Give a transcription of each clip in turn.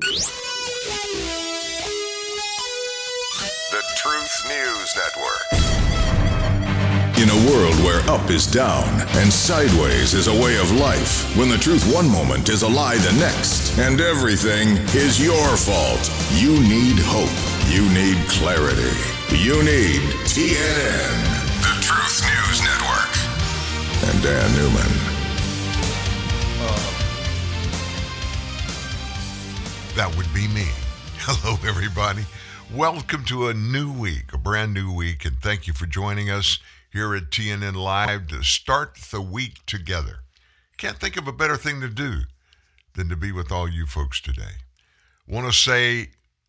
The Truth News Network. In a world where up is down and sideways is a way of life, when the truth one moment is a lie the next, and everything is your fault, you need hope. You need clarity. You need TNN, the Truth News Network. And Dan Newman. That would be me. Hello, everybody. Welcome to a new week, a brand new week, and thank you for joining us here at TNN Live to start the week together. Can't think of a better thing to do than to be with all you folks today. Want to say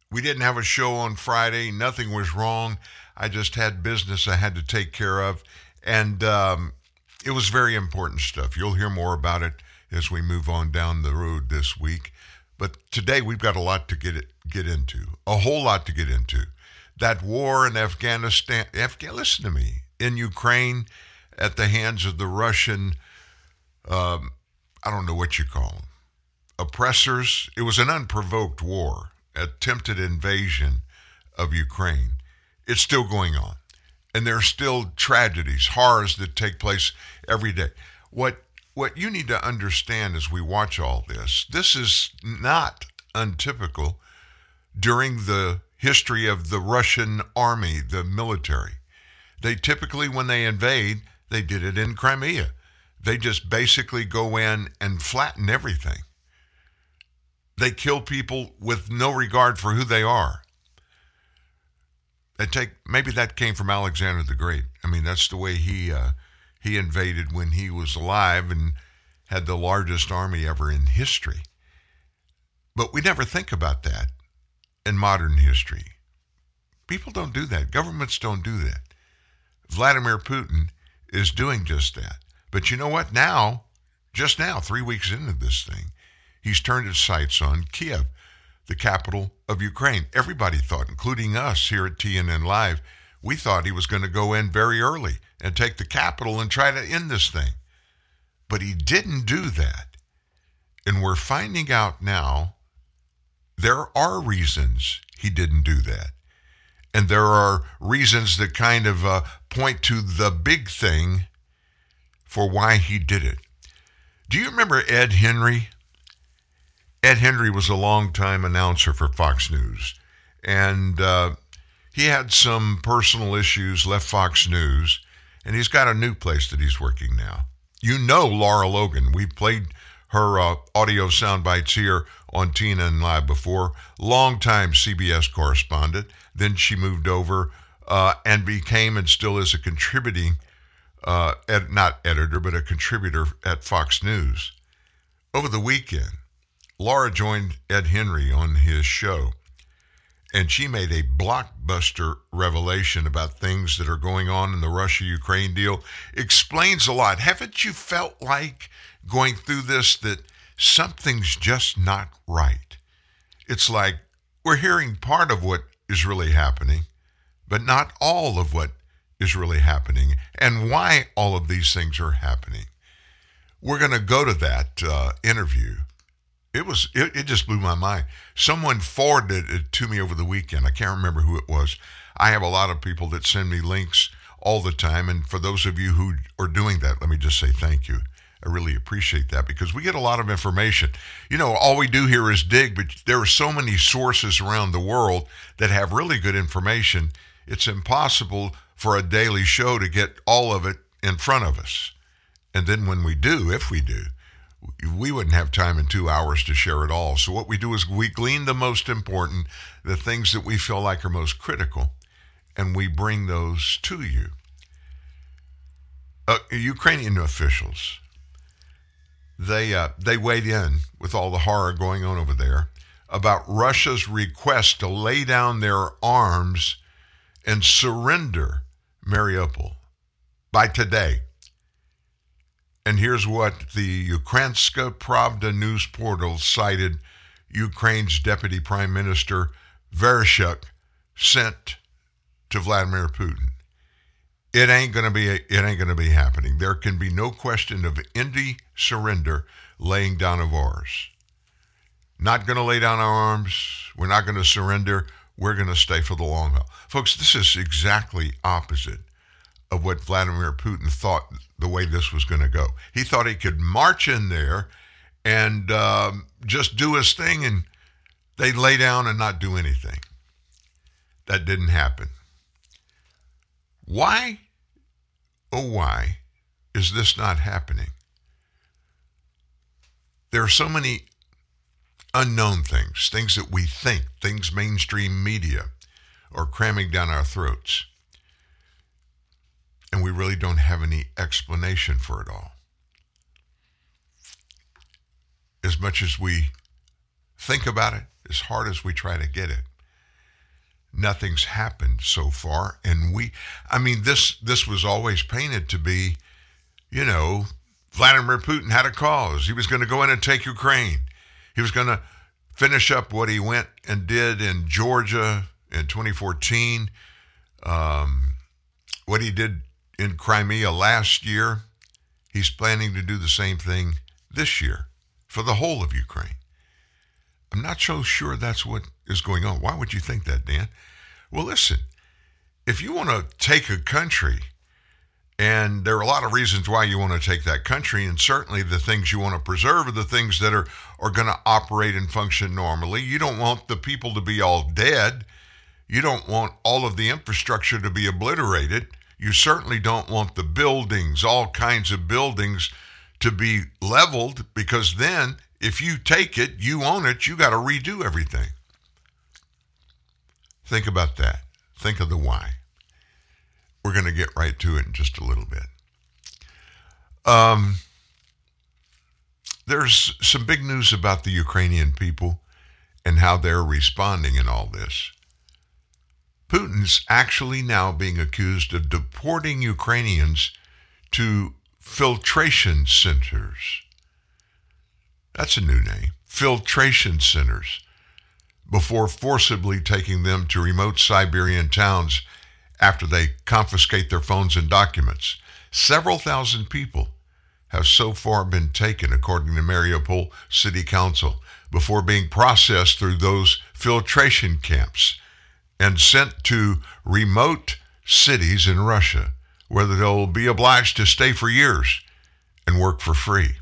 we didn't have a show on Friday. Nothing was wrong. I just had business I had to take care of, and um, it was very important stuff. You'll hear more about it as we move on down the road this week. But today we've got a lot to get it, get into, a whole lot to get into. That war in Afghanistan, Afghan, listen to me, in Ukraine at the hands of the Russian, um, I don't know what you call them, oppressors. It was an unprovoked war, attempted invasion of Ukraine. It's still going on. And there are still tragedies, horrors that take place every day. What what you need to understand as we watch all this, this is not untypical during the history of the Russian army, the military. They typically, when they invade, they did it in Crimea. They just basically go in and flatten everything. They kill people with no regard for who they are. They take maybe that came from Alexander the Great. I mean, that's the way he uh, he invaded when he was alive and had the largest army ever in history. But we never think about that in modern history. People don't do that. Governments don't do that. Vladimir Putin is doing just that. But you know what? Now, just now, three weeks into this thing, he's turned his sights on Kiev, the capital of Ukraine. Everybody thought, including us here at TNN Live, we thought he was going to go in very early and take the capital and try to end this thing. But he didn't do that. And we're finding out now there are reasons he didn't do that. And there are reasons that kind of uh, point to the big thing for why he did it. Do you remember Ed Henry? Ed Henry was a longtime announcer for Fox News. And uh, he had some personal issues, left Fox News, and he's got a new place that he's working now. You know Laura Logan. We played her uh, audio sound bites here on TNN Live before. Longtime CBS correspondent. Then she moved over uh, and became and still is a contributing, uh, ed- not editor, but a contributor at Fox News. Over the weekend, Laura joined Ed Henry on his show, and she made a blockbuster revelation about things that are going on in the Russia Ukraine deal. Explains a lot. Haven't you felt like going through this that something's just not right? It's like we're hearing part of what is really happening, but not all of what is really happening and why all of these things are happening. We're going to go to that uh, interview. It was it, it just blew my mind. Someone forwarded it to me over the weekend. I can't remember who it was. I have a lot of people that send me links all the time, and for those of you who are doing that, let me just say thank you. I really appreciate that because we get a lot of information. You know, all we do here is dig, but there are so many sources around the world that have really good information. It's impossible for a daily show to get all of it in front of us. And then when we do, if we do, we wouldn't have time in two hours to share it all. So what we do is we glean the most important, the things that we feel like are most critical, and we bring those to you. Uh, Ukrainian officials they uh, they weighed in with all the horror going on over there about Russia's request to lay down their arms and surrender Mariupol by today. And here's what the Ukrainska Pravda news portal cited Ukraine's Deputy Prime Minister Vereshchuk sent to Vladimir Putin. It ain't gonna be it ain't gonna be happening. There can be no question of any surrender laying down of ours. not to lay down our arms. We're not to surrender. We're to stay for the long haul. Folks, this is exactly opposite of what Vladimir Putin thought the way this was going to go. He thought he could march in there and um, just do his thing and they'd lay down and not do anything. That didn't happen. Why, oh, why is this not happening? There are so many unknown things, things that we think, things mainstream media are cramming down our throats. And we really don't have any explanation for it all. As much as we think about it, as hard as we try to get it, nothing's happened so far. And we, I mean, this this was always painted to be, you know, Vladimir Putin had a cause. He was going to go in and take Ukraine. He was going to finish up what he went and did in Georgia in 2014. Um, what he did in Crimea last year, he's planning to do the same thing this year for the whole of Ukraine. I'm not so sure that's what is going on. Why would you think that, Dan? Well, listen, if you want to take a country, and there are a lot of reasons why you want to take that country, and certainly the things you want to preserve are the things that are, are going to operate and function normally. You don't want the people to be all dead. You don't want all of the infrastructure to be obliterated. You certainly don't want the buildings, all kinds of buildings, to be leveled because then if you take it, you own it, you got to redo everything. Think about that. Think of the why. We're going to get right to it in just a little bit. Um, there's some big news about the Ukrainian people and how they're responding in all this. Putin's actually now being accused of deporting Ukrainians to filtration centers. That's a new name. Filtration centers. Before forcibly taking them to remote Siberian towns after they confiscate their phones and documents. Several thousand people have so far been taken, according to Mariupol City Council, before being processed through those filtration camps and sent to remote cities in Russia, where they'll be obliged to stay for years and work for free.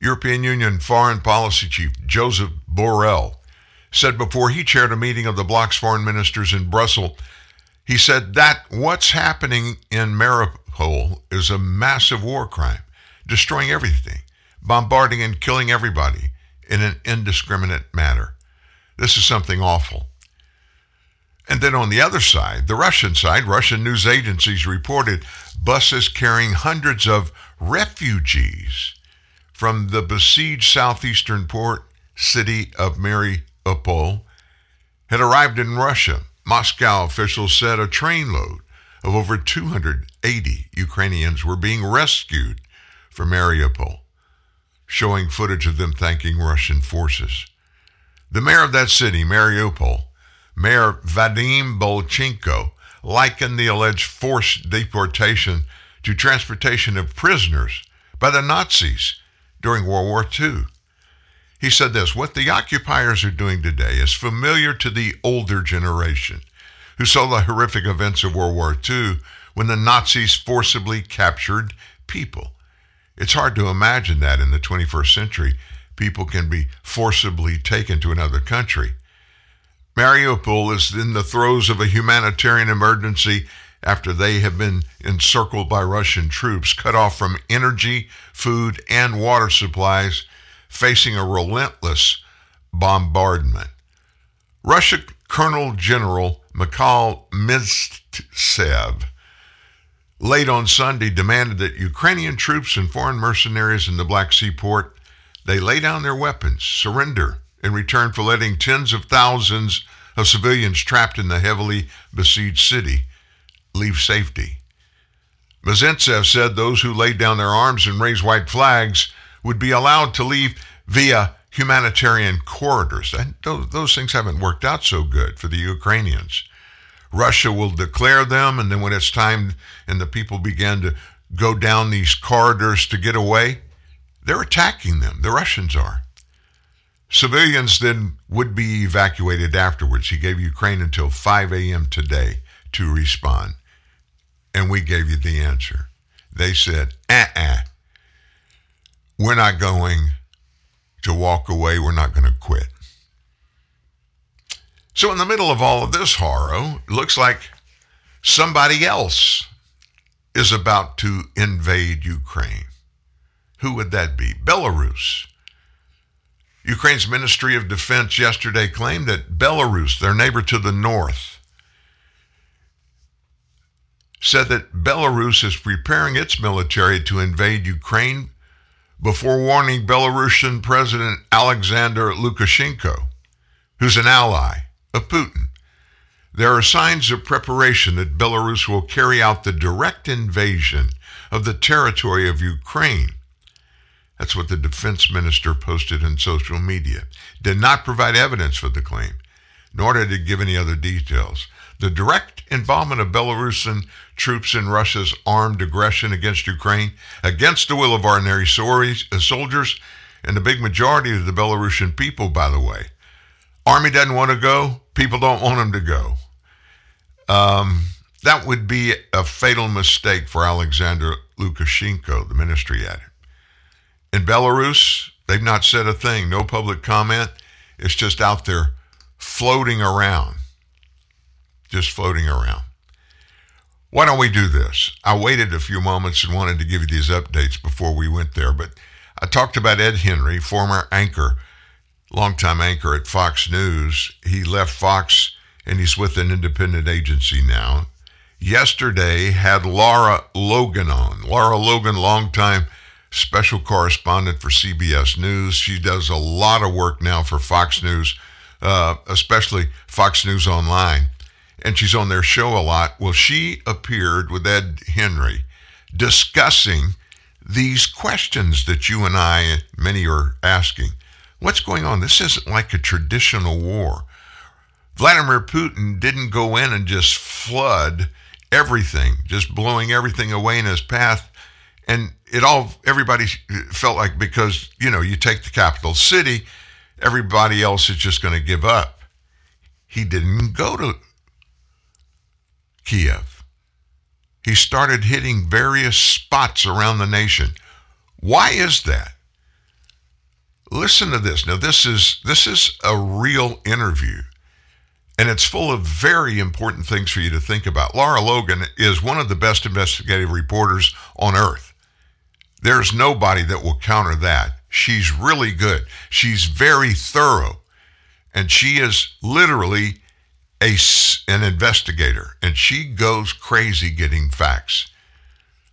European Union Foreign Policy Chief Joseph Borrell said before he chaired a meeting of the bloc's foreign ministers in Brussels, he said that what's happening in Mariupol is a massive war crime, destroying everything, bombarding and killing everybody in an indiscriminate manner. This is something awful. And then on the other side, the Russian side, Russian news agencies reported buses carrying hundreds of refugees from the besieged southeastern port city of Mariupol had arrived in Russia. Moscow officials said a trainload of over 280 Ukrainians were being rescued from Mariupol, showing footage of them thanking Russian forces. The mayor of that city, Mariupol, Mayor Vadim Boychenko, likened the alleged forced deportation to transportation of prisoners by the Nazis during World War II. He said this What the occupiers are doing today is familiar to the older generation who saw the horrific events of World War II when the Nazis forcibly captured people. It's hard to imagine that in the 21st century, people can be forcibly taken to another country. Mariupol is in the throes of a humanitarian emergency after they have been encircled by Russian troops, cut off from energy, food, and water supplies, facing a relentless bombardment. Russia Colonel General Mikhail Mizintsev late on Sunday demanded that Ukrainian troops and foreign mercenaries in the Black Sea port they lay down their weapons, surrender in return for letting tens of thousands of civilians trapped in the heavily besieged city leave safety. Mizintsev said those who laid down their arms and raised white flags would be allowed to leave via humanitarian corridors. Those, those things haven't worked out so good for the Ukrainians. Russia will declare them, and then when it's time and the people begin to go down these corridors to get away, they're attacking them. The Russians are. Civilians then would be evacuated afterwards. He gave Ukraine until 5 a.m. today to respond. And we gave you the answer. They said, uh uh, we're not going to walk away, we're not going to quit. So, in the middle of all of this horror, looks like somebody else is about to invade Ukraine. Who would that be? Belarus. Ukraine's Ministry of Defense yesterday claimed that Belarus, their neighbor to the north, said that Belarus is preparing its military to invade Ukraine before warning Belarusian President Alexander Lukashenko, who's an ally of Putin. There are signs of preparation that Belarus will carry out the direct invasion of the territory of Ukraine that's what the defense minister posted in social media. Did not provide evidence for the claim, nor did it give any other details. The direct involvement of Belarusian troops in Russia's armed aggression against Ukraine, against the will of ordinary uh, soldiers, and the big majority of the Belarusian people, by the way. Army doesn't want to go, people don't want them to go. Um, that would be a fatal mistake for Alexander Lukashenko, the ministry added. In Belarus, they've not said a thing, no public comment. It's just out there floating around. Just floating around. Why don't we do this? I waited a few moments and wanted to give you these updates before we went there, but I talked about Ed Henry, former anchor, longtime anchor at Fox News. He left Fox and he's with an independent agency now. Yesterday had Laura Logan on. Laura Logan, longtime special correspondent for CBS News. She does a lot of work now for Fox News, uh, especially Fox News Online. And she's on their show a lot. Well, she appeared with Ed Henry discussing these questions that you and I, many are asking. What's going on? This isn't like a traditional war. Vladimir Putin didn't go in and just flood everything, just blowing everything away in his path and it all everybody felt like because you know you take the capital city everybody else is just going to give up. He didn't go to kiev. He started hitting various spots around the nation. Why is that? Listen to this. Now this is this is a real interview and it's full of very important things for you to think about. Laura Logan is one of the best investigative reporters on earth. There's nobody that will counter that. She's really good. She's very thorough. And she is literally a, an investigator. And she goes crazy getting facts.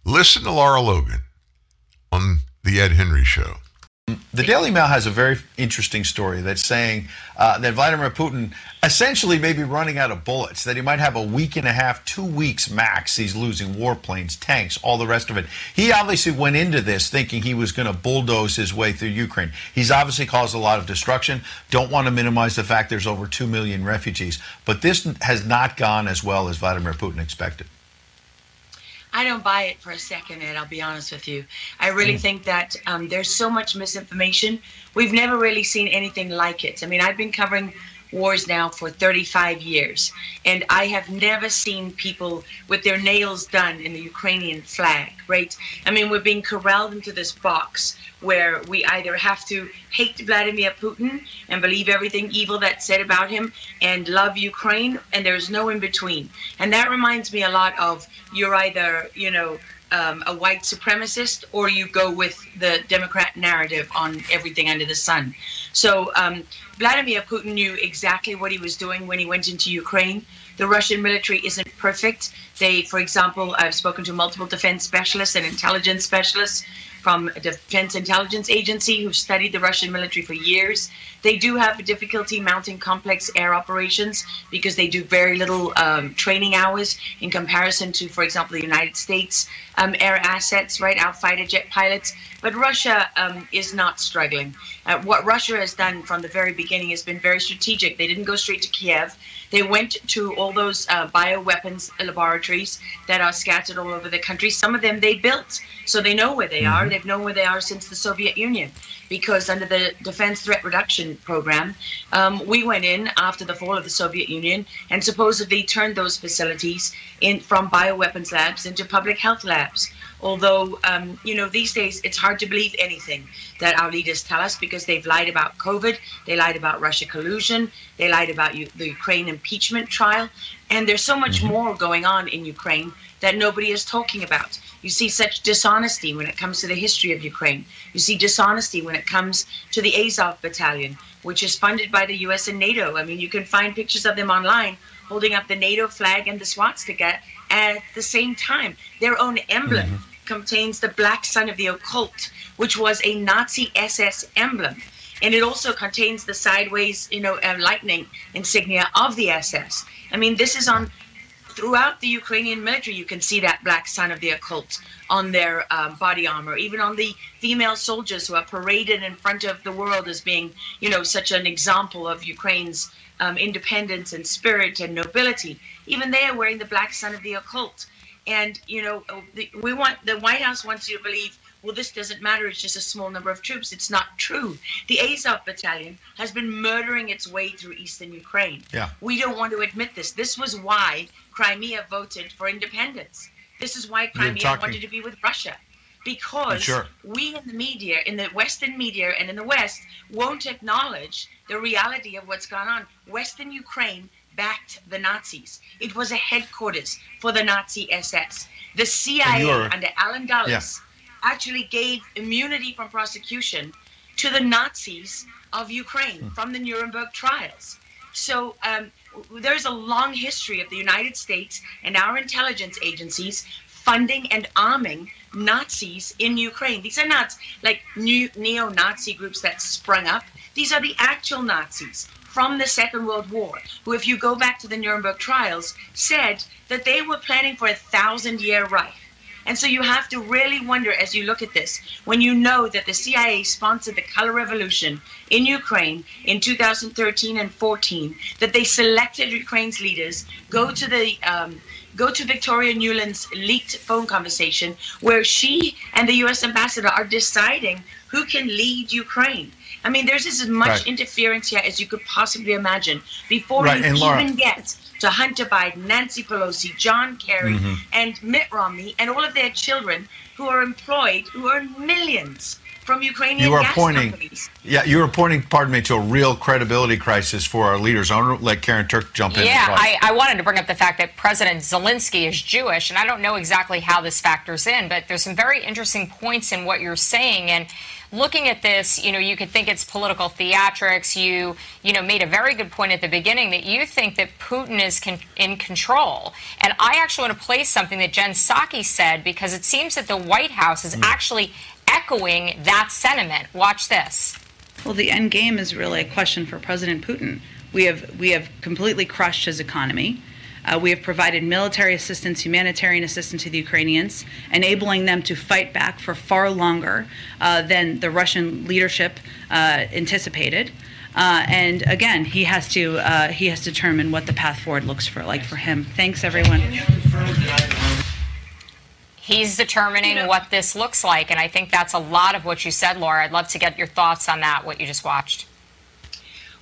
Listen to Laura Logan on The Ed Henry Show. The Daily Mail has a very interesting story that's saying uh, that Vladimir Putin essentially may be running out of bullets, that he might have a week and a half, two weeks max. He's losing warplanes, tanks, all the rest of it. He obviously went into this thinking he was going to bulldoze his way through Ukraine. He's obviously caused a lot of destruction. Don't want to minimize the fact there's over 2 million refugees. But this has not gone as well as Vladimir Putin expected. I don't buy it for a second, Ed. I'll be honest with you. I really mm. think that um, there's so much misinformation. We've never really seen anything like it. I mean, I've been covering wars now for 35 years, and I have never seen people with their nails done in the Ukrainian flag, right? I mean, we're being corralled into this box where we either have to hate Vladimir Putin and believe everything evil that's said about him and love Ukraine, and there's no in between. And that reminds me a lot of you're either, you know, um, a white supremacist or you go with the Democrat narrative on everything under the sun. So um, Vladimir Putin knew exactly what he was doing when he went into Ukraine. The Russian military isn't perfect. They, for example, I've spoken to multiple defense specialists and intelligence specialists from a Defense Intelligence Agency who've studied the Russian military for years. They do have a difficulty mounting complex air operations because they do very little um, training hours in comparison to, for example, the United States um, air assets, right, our fighter jet pilots. But Russia um, is not struggling. Uh, what Russia has done from the very beginning has been very strategic. They didn't go straight to Kiev. They went to all those uh, bioweapons laboratories that are scattered all over the country. Some of them they built, so they know where they mm-hmm. are. They've known where they are since the Soviet Union because under the Defense Threat Reduction Program, um, we went in after the fall of the Soviet Union and supposedly turned those facilities in from bioweapons labs into public health labs. Although, um, you know, these days it's hard to believe anything that our leaders tell us because they've lied about COVID, they lied about Russia collusion, they lied about U- the Ukraine impeachment trial, and there's so much more going on in Ukraine that nobody is talking about. You see such dishonesty when it comes to the history of Ukraine. You see dishonesty when it comes to the Azov battalion, which is funded by the US and NATO. I mean, you can find pictures of them online holding up the NATO flag and the swastika at the same time. Their own emblem contains the black sun of the occult, which was a Nazi SS emblem. And it also contains the sideways, you know, uh, lightning insignia of the SS. I mean, this is on throughout the Ukrainian military, you can see that black sun of the occult on their um, body armor, even on the female soldiers who are paraded in front of the world as being, you know, such an example of Ukraine's um, independence and spirit and nobility. Even they are wearing the black sun of the occult. And, you know, the, we want the White House wants you to believe well, this doesn't matter. It's just a small number of troops. It's not true. The Azov battalion has been murdering its way through eastern Ukraine. Yeah. We don't want to admit this. This was why Crimea voted for independence. This is why Crimea wanted to be with Russia. Because Sure. we in the media, in the Western media and in the West, won't acknowledge the reality of what's gone on. Western Ukraine backed the Nazis. It was a headquarters for the Nazi SS. The CIA under Allen Dulles actually gave immunity from prosecution to the Nazis of Ukraine from the Nuremberg trials. So um, there's a long history of the United States and our intelligence agencies funding and arming Nazis in Ukraine. These are not like new neo-Nazi groups that sprung up. These are the actual Nazis from the Second World War, who, if you go back to the Nuremberg trials, said that they were planning for a thousand-year Reich. And so you have to really wonder as you look at this, when you know that the CIA sponsored the color revolution in Ukraine in 2013 and 14, that they selected Ukraine's leaders, go to the um, go to Victoria Nuland's leaked phone conversation where she and the U.S. ambassador are deciding who can lead Ukraine. I mean, there's just as much Right. interference here as you could possibly imagine before Right, you and even Laura- get to Hunter Biden, Nancy Pelosi, John Kerry, Mm-hmm. and Mitt Romney, and all of their children who are employed, who earn millions from Ukrainian You are gas pointing, companies. yeah, you are pointing, pardon me, to a real credibility crisis for our leaders. I want to let Karyn Turk jump in. Yeah. I, I wanted to bring up the fact that President Zelensky is Jewish, and I don't know exactly how this factors in, but there's some very interesting points in what you're saying. And looking at this, you know, you could think it's political theatrics. You, you know, made a very good point at the beginning that you think that Putin is con- in control. And I actually want to play something that Jen Psaki said because it seems that the White House is mm. actually echoing that sentiment. Watch this. Well, the end game is really a question for President Putin. We have we have completely crushed his economy. Uh, we have provided military assistance, humanitarian assistance to the Ukrainians, enabling them to fight back for far longer uh, than the Russian leadership uh, anticipated. Uh, and again, he has to uh, he has to determine what the path forward looks for like for him. Thanks, everyone. He's determining what this looks like, and I think that's a lot of what you said, Laura. I'd love to get your thoughts on that, what you just watched.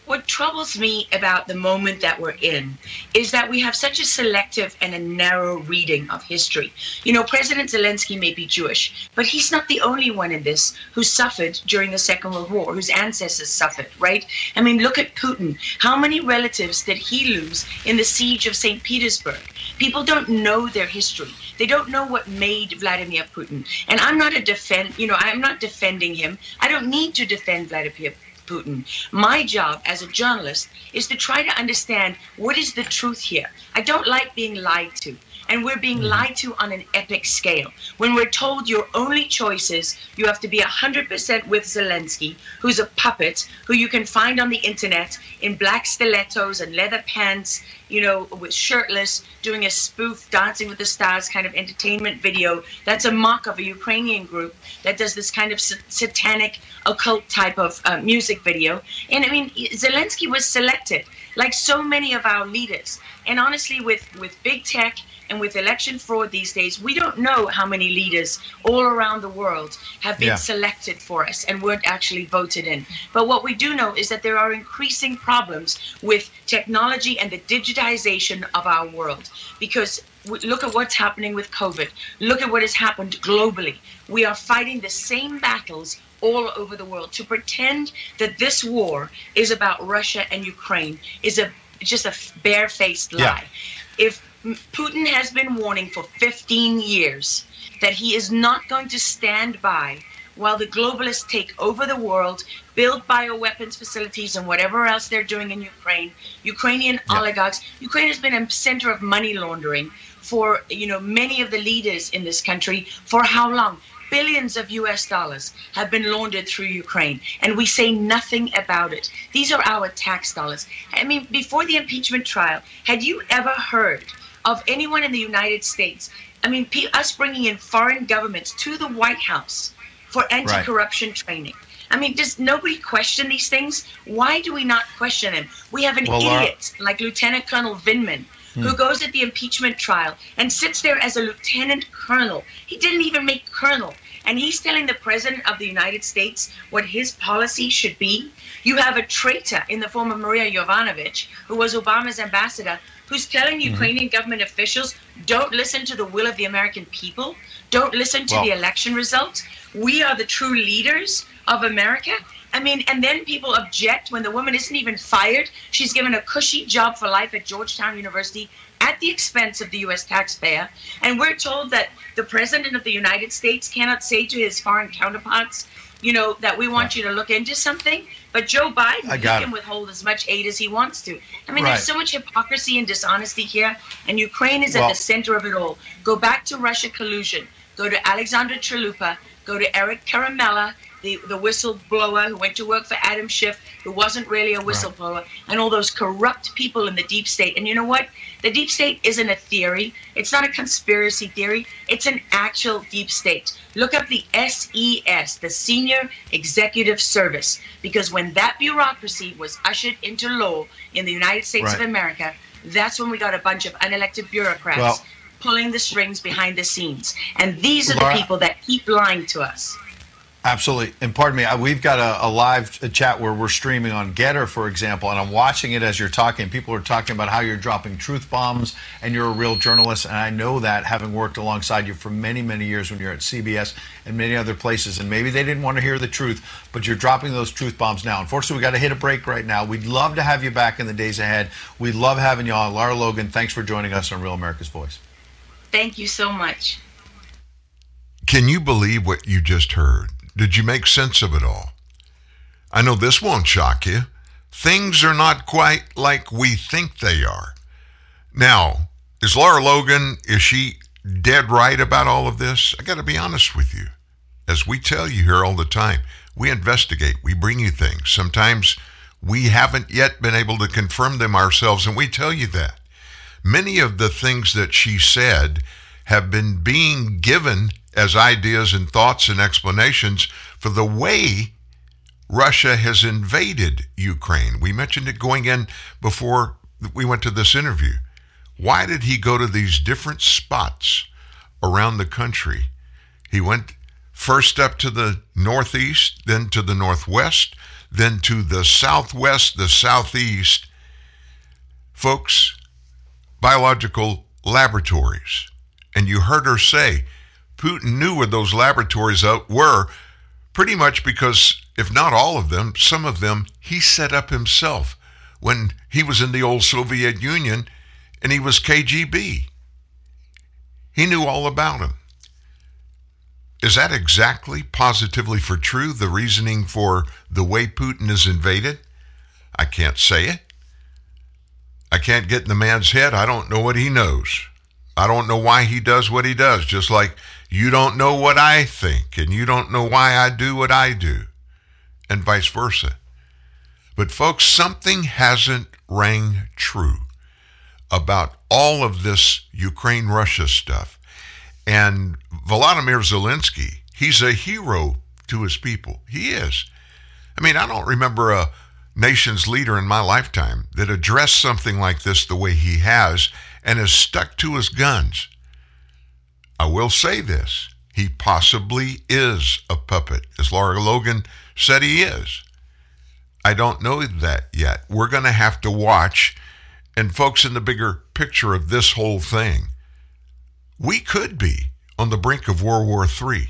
What troubles me about the moment that we're in is that we have such a selective and a narrow reading of history. You know, President Zelensky may be Jewish, but he's not the only one in this who suffered during the Second World War, whose ancestors suffered, right? I mean, look at Putin. How many relatives did he lose in the siege of St. Petersburg? People don't know their history. They don't know what made Vladimir Putin. And I'm not a defend, you know, I'm not defending him. I don't need to defend Vladimir Putin. My job as a journalist is to try to understand what is the truth here. I don't like being lied to. And we're being lied to on an epic scale. When we're told your only choice is you have to be 100% with Zelensky, who's a puppet, who you can find on the internet in black stilettos and leather pants, you know, with shirtless, doing a spoof Dancing with the Stars kind of entertainment video. That's a mock of a Ukrainian group that does this kind of sa- satanic, occult type of uh, music video. And I mean, Zelensky was selected, like so many of our leaders. And honestly, with, with big tech and with election fraud these days, we don't know how many leaders all around the world have been Yeah. selected for us and weren't actually voted in. But what we do know is that there are increasing problems with technology and the digitization of our world. Because look at what's happening with COVID. Look at what has happened globally. We are fighting the same battles all over the world. To pretend that this war is about Russia and Ukraine is a just a barefaced Yeah. lie. If M- Putin has been warning for 15 years that he is not going to stand by while the globalists take over the world, build bioweapons facilities and whatever else they're doing in Ukraine, Ukrainian oligarchs. Ukraine has been a center of money laundering for you know many of the leaders in this country for how long? Billions of US dollars have been laundered through Ukraine, and we say nothing about it. These are our tax dollars. I mean, before the impeachment trial, had you ever heard of anyone in the United States? I mean, us bringing in foreign governments to the White House for anti corruption training. I mean, does nobody question these things? Why do we not question them? We have an Well, Laura- idiot like Lieutenant Colonel Vindman who hmm. goes at the impeachment trial and sits there as a lieutenant colonel. He didn't even make colonel. And he's telling the president of the United States what his policy should be. You have a traitor in the form of Maria Yovanovitch, who was Obama's ambassador, who's telling Mm-hmm. Ukrainian government officials don't listen to the will of the American people, don't listen to Well- the election results. We are the true leaders of America. I mean, and then people object when the woman isn't even fired. She's given a cushy job for life at Georgetown University at the expense of the U.S. taxpayer. And we're told that the President of the United States cannot say to his foreign counterparts, you know, that we want you to look into something. But Joe Biden, he can it. withhold as much aid as he wants to. I mean, Right. there's so much hypocrisy and dishonesty here, and Ukraine is Well- at the center of it all. Go back to Russia collusion. Go to Alexandra Chalupa. Go to Eric Ciaramella, the, the whistleblower who went to work for Adam Schiff, who wasn't really a whistleblower, and all those corrupt people in the deep state. And you know what? The deep state isn't a theory. It's not a conspiracy theory. It's an actual deep state. Look up the SES, the Senior Executive Service, because when that bureaucracy was ushered into law in the United States of America, that's when we got a bunch of unelected bureaucrats Well- pulling the strings behind the scenes. And these are Laura- the people that keep lying to us. Absolutely. And pardon me, we've got a, a live chat where we're streaming on Gettr, for example, and I'm watching it as you're talking. People are talking about how you're dropping truth bombs and you're a real journalist. And I know that having worked alongside you for many, many years when you're at CBS and many other places. And maybe they didn't want to hear the truth, but you're dropping those truth bombs now. Unfortunately, we got to hit a break right now. We'd love to have you back in the days ahead. We love having you on. Lara Logan, thanks for joining us on Real America's Voice. Thank you so much. Can you believe what you just heard? Did you make sense of it all? I know this won't shock you. Things are not quite like we think they are. Now, is Laura Logan, is she dead right about all of this? I got to be honest with you. As we tell you here all the time, we investigate, we bring you things. Sometimes we haven't yet been able to confirm them ourselves, and we tell you that. Many of the things that she said have been being given as ideas and thoughts and explanations for the way Russia has invaded Ukraine. We mentioned it going in before we went to this interview. Why did he go to these different spots around the country? He went first up to the northeast, then to the northwest, then to the southwest, the southeast. Folks, biological laboratories. And you heard her say Putin knew where those laboratories out were pretty much because, if not all of them, some of them he set up himself when he was in the old Soviet Union and he was KGB. He knew all about them. Is that exactly positively for true the reasoning for the way Putin is invaded? I can't say it. I can't get in the man's head. I don't know what he knows. I don't know why he does what he does, just like you don't know what I think, and you don't know why I do what I do, and vice versa. But, folks, something hasn't rang true about all of this Ukraine Russia stuff. And Volodymyr Zelensky, he's a hero to his people. He is. I mean, I don't remember a nation's leader in my lifetime that addressed something like this the way he has and has stuck to his guns. I will say this he possibly is a puppet, as Laura Logan said he is. I don't know that yet. We're going to have to watch. And, folks, in the bigger picture of this whole thing, we could be on the brink of World War III.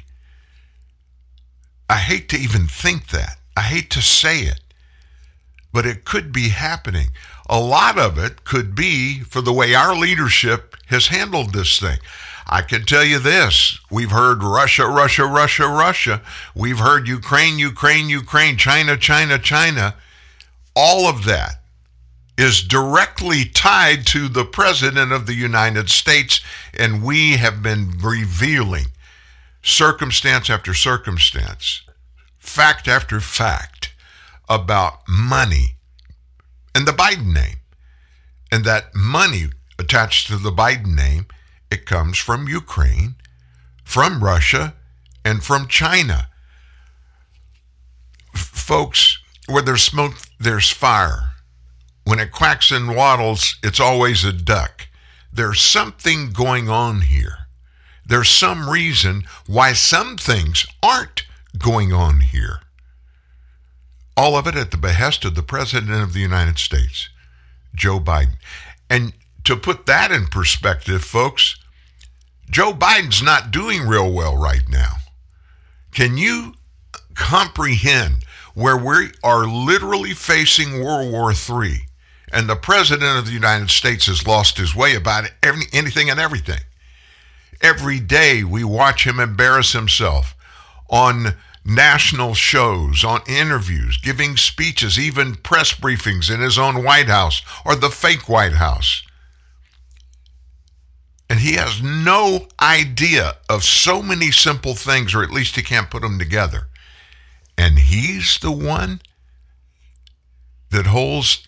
I hate to even think that. I hate to say it, but it could be happening. A lot of it could be for the way our leadership has handled this thing. I can tell you this we've heard Russia, Russia, Russia, Russia. We've heard Ukraine, Ukraine, Ukraine, China, China, China. All of that is directly tied to the President of the United States, and we have been revealing circumstance after circumstance, fact after fact about money and the Biden name. And that money attached to the Biden name it comes from Ukraine, from Russia, and from China. Folks, where there's smoke, there's fire. When it quacks and waddles, it's always a duck. There's something going on here. There's some reason why some things aren't going on here. All of it at the behest of the President of the United States, Joe Biden. And to put that in perspective, folks, Joe Biden's not doing real well right now. Can you comprehend where we are literally facing World War III and the President of the United States has lost his way about every, anything and everything? Every day we watch him embarrass himself on national shows, on interviews, giving speeches, even press briefings in his own White House or the fake White House. And he has no idea of so many simple things, or at least he can't put them together. And he's the one that holds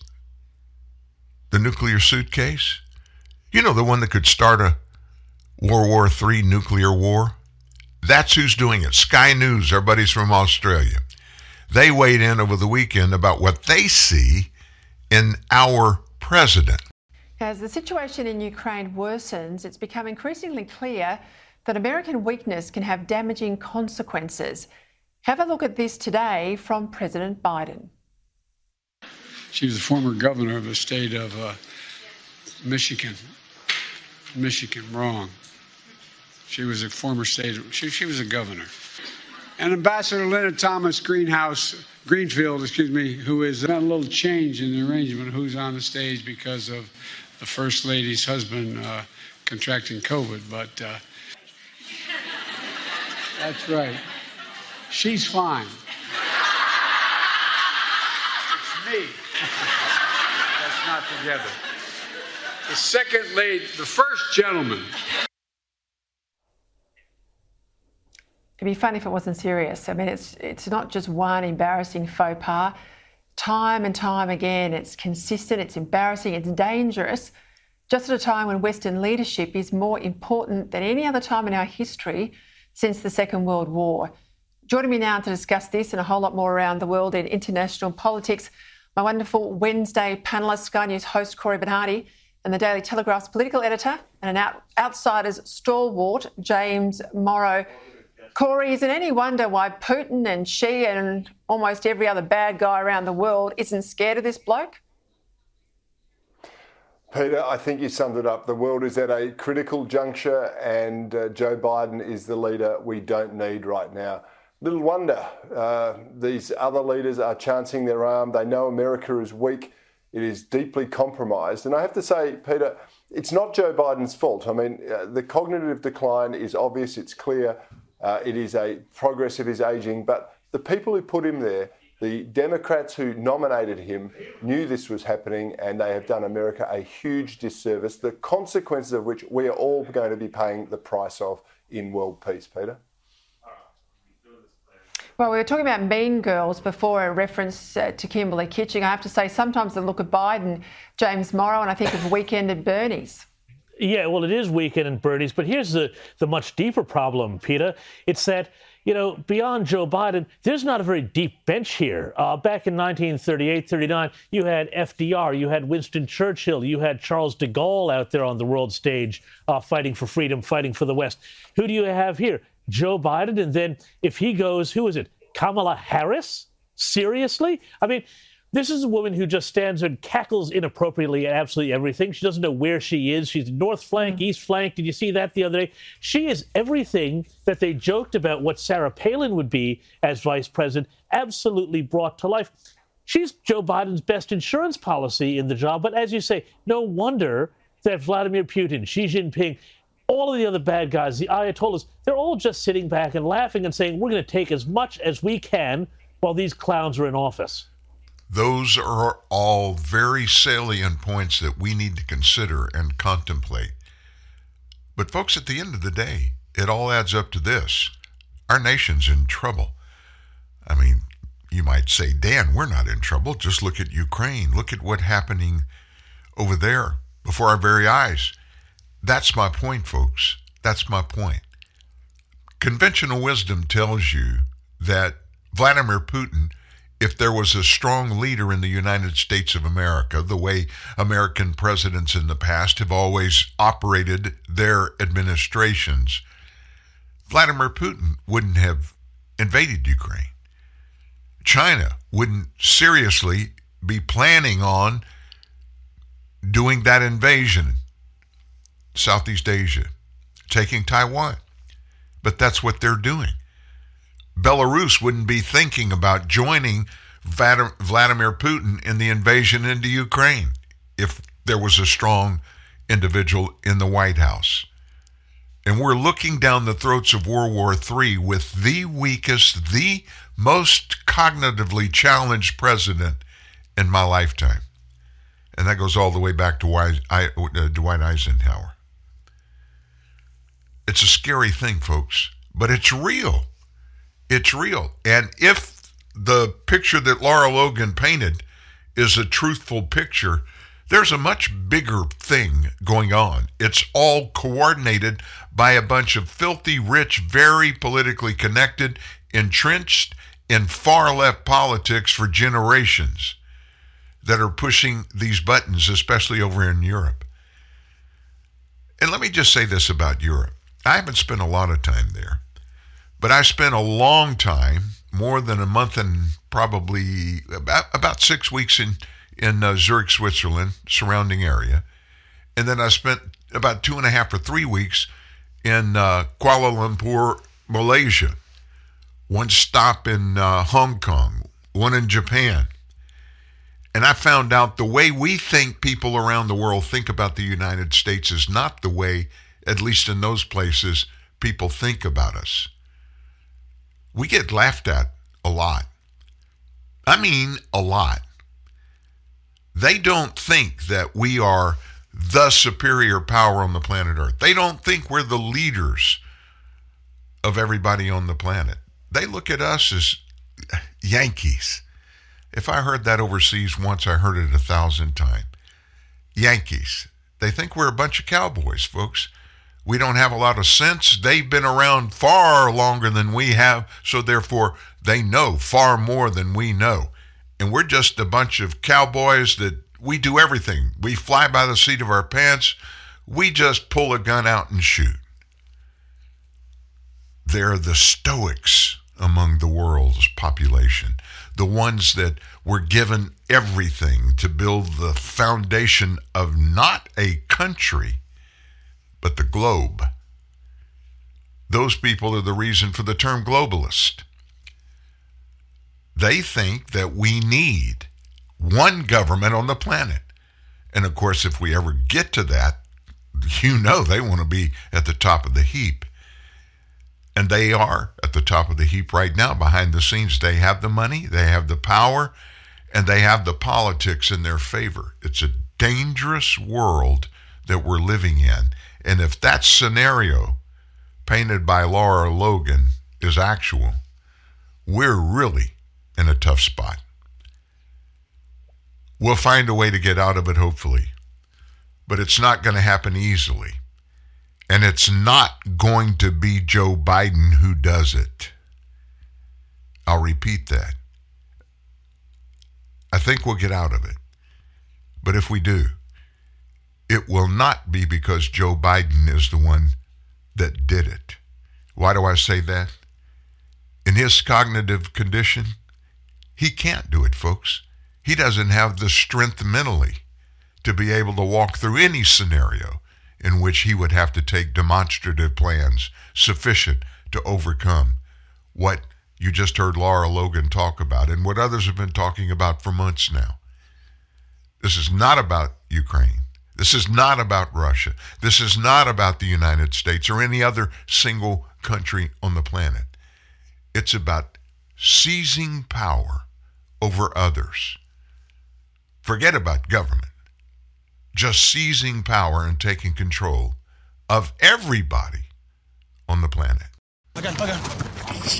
the nuclear suitcase. You know, the one that could start a World War III nuclear war? That's who's doing it. Sky News, our buddies from Australia. They weighed in over the weekend about what they see in our president. As the situation in Ukraine worsens, it's become increasingly clear that American weakness can have damaging consequences. Have a look at this today from President Biden. She was a former governor of the state of uh, Michigan. Michigan, wrong. She was a former state, she, she was a governor. And Ambassador Linda Thomas Greenhouse, Greenfield, excuse me, who done a little change in the arrangement who's on the stage because of the First Lady's husband uh, contracting COVID, but uh, that's right. She's fine. It's me. that's not together. The second lady, the first gentleman. It'd be fun if it wasn't serious. I mean, it's it's not just one embarrassing faux pas time and time again. It's consistent, it's embarrassing, it's dangerous, just at a time when Western leadership is more important than any other time in our history since the Second World War. Joining me now to discuss this and a whole lot more around the world in international politics, my wonderful Wednesday panellist, Sky News host Cory Bernardi, and the Daily Telegraph's political editor and an out- outsider's stalwart, James Morrow. Cory, is it any wonder why Putin and Xi and almost every other bad guy around the world isn't scared of this bloke? Peter, I think you summed it up. The world is at a critical juncture, and uh, Joe Biden is the leader we don't need right now. Little wonder uh, these other leaders are chancing their arm. They know America is weak, it is deeply compromised. And I have to say, Peter, it's not Joe Biden's fault. I mean, uh, the cognitive decline is obvious, it's clear. Uh, it is a progress of his aging, but the people who put him there, the Democrats who nominated him, knew this was happening, and they have done America a huge disservice. The consequences of which we are all going to be paying the price of in world peace, Peter. Well, we were talking about mean girls before a reference uh, to Kimberley Kitching. I have to say, sometimes the look at Biden, James Morrow, and I think of Weekend at Bernie's. Yeah, well, it is weekend in birdies, but here's the, the much deeper problem, Peter. It's that you know, beyond Joe Biden, there's not a very deep bench here. Uh, back in 1938, 39, you had FDR, you had Winston Churchill, you had Charles de Gaulle out there on the world stage uh, fighting for freedom, fighting for the West. Who do you have here? Joe Biden, and then if he goes, who is it? Kamala Harris? Seriously? I mean, this is a woman who just stands and cackles inappropriately at absolutely everything. She doesn't know where she is. She's north flank, mm-hmm. east flank. Did you see that the other day? She is everything that they joked about what Sarah Palin would be as vice president, absolutely brought to life. She's Joe Biden's best insurance policy in the job. But as you say, no wonder that Vladimir Putin, Xi Jinping, all of the other bad guys, the Ayatollahs, they're all just sitting back and laughing and saying, we're going to take as much as we can while these clowns are in office. Those are all very salient points that we need to consider and contemplate. But, folks, at the end of the day, it all adds up to this our nation's in trouble. I mean, you might say, Dan, we're not in trouble. Just look at Ukraine. Look at what's happening over there before our very eyes. That's my point, folks. That's my point. Conventional wisdom tells you that Vladimir Putin if there was a strong leader in the United States of America, the way American presidents in the past have always operated their administrations, Vladimir Putin wouldn't have invaded Ukraine. China wouldn't seriously be planning on doing that invasion, Southeast Asia, taking Taiwan. But that's what they're doing. Belarus wouldn't be thinking about joining Vladimir Putin in the invasion into Ukraine if there was a strong individual in the White House. And we're looking down the throats of World War III with the weakest, the most cognitively challenged president in my lifetime. And that goes all the way back to uh, Dwight Eisenhower. It's a scary thing, folks, but it's real. It's real. And if the picture that Lara Logan painted is a truthful picture, there's a much bigger thing going on. It's all coordinated by a bunch of filthy rich, very politically connected, entrenched in far left politics for generations that are pushing these buttons, especially over in Europe. And let me just say this about Europe I haven't spent a lot of time there. But I spent a long time, more than a month and probably about, about six weeks in, in uh, Zurich, Switzerland, surrounding area. And then I spent about two and a half or three weeks in uh, Kuala Lumpur, Malaysia. One stop in uh, Hong Kong, one in Japan. And I found out the way we think people around the world think about the United States is not the way, at least in those places, people think about us we get laughed at a lot. I mean, a lot. They don't think that we are the superior power on the planet Earth. They don't think we're the leaders of everybody on the planet. They look at us as Yankees. If I heard that overseas once, I heard it a thousand times. Yankees. They think we're a bunch of cowboys, folks. We don't have a lot of sense. They've been around far longer than we have, so therefore they know far more than we know. And we're just a bunch of cowboys that we do everything. We fly by the seat of our pants. We just pull a gun out and shoot. They're the Stoics among the world's population, the ones that were given everything to build the foundation of not a country but the globe. Those people are the reason for the term globalist. They think that we need one government on the planet. And of course, if we ever get to that, you know they want to be at the top of the heap. And they are at the top of the heap right now behind the scenes. They have the money, they have the power, and they have the politics in their favor. It's a dangerous world that we're living in. And if that scenario painted by Lara Logan is actual, we're really in a tough spot. We'll find a way to get out of it, hopefully, but it's not going to happen easily. And it's not going to be Joe Biden who does it. I'll repeat that. I think we'll get out of it. But if we do, it will not be because Joe Biden is the one that did it. Why do I say that? In his cognitive condition, he can't do it, folks. He doesn't have the strength mentally to be able to walk through any scenario in which he would have to take demonstrative plans sufficient to overcome what you just heard Lara Logan talk about and what others have been talking about for months now. This is not about Ukraine. This is not about Russia. This is not about the United States or any other single country on the planet. It's about seizing power over others. Forget about government. Just seizing power and taking control of everybody on the planet. I got, I got.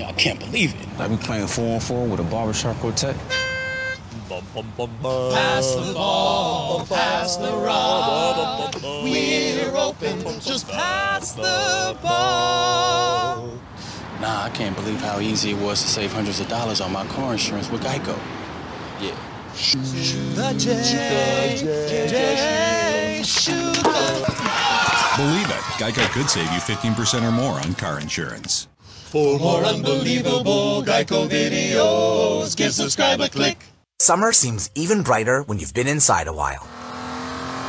I can't believe it. I've been playing four on four with a barbershop quartet. Pass the ball, pass the rock. We're open, just pass the ball. Nah, I can't believe how easy it was to save hundreds of dollars on my car insurance with Geico. Yeah. Shoot the J, J, shoot the Believe it, Geico could save you 15% or more on car insurance. For more unbelievable Geico videos, give subscribe a click. Summer seems even brighter when you've been inside a while.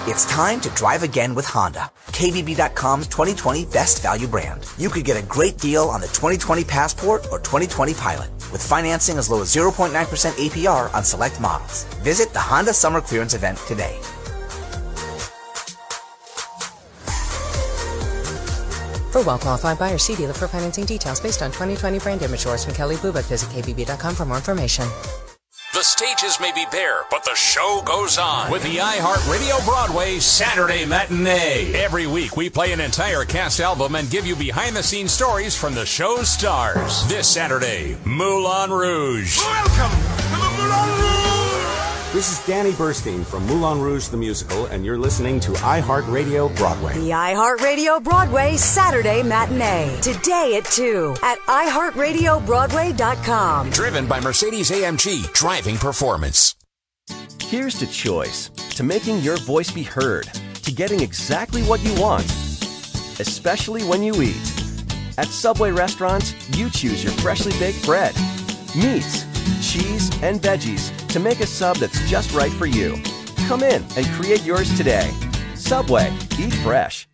It's time to drive again with Honda, KBB.com's 2020 best value brand. You could get a great deal on the 2020 Passport or 2020 Pilot with financing as low as 0.9% APR on select models. Visit the Honda Summer Clearance event today. For well-qualified buyers, see dealer for financing details based on 2020 brand image from Kelley Blue Book. Visit kbb.com for more information. The stages may be bare, but the show goes on with the iHeartRadio Broadway Saturday Matinee. Every week, we play an entire cast album and give you behind the scenes stories from the show's stars. This Saturday, Moulin Rouge. Welcome to the Moulin Rouge! This is Danny Burstein from Moulin Rouge the Musical, and you're listening to iHeartRadio Broadway. The iHeartRadio Broadway Saturday Matinee. Today at 2 at iHeartRadioBroadway.com. Driven by Mercedes AMG Driving Performance. Here's to choice, to making your voice be heard, to getting exactly what you want, especially when you eat. At Subway restaurants, you choose your freshly baked bread, meats, cheese, and veggies to make a sub that's just right for you. Come in and create yours today. Subway, eat fresh.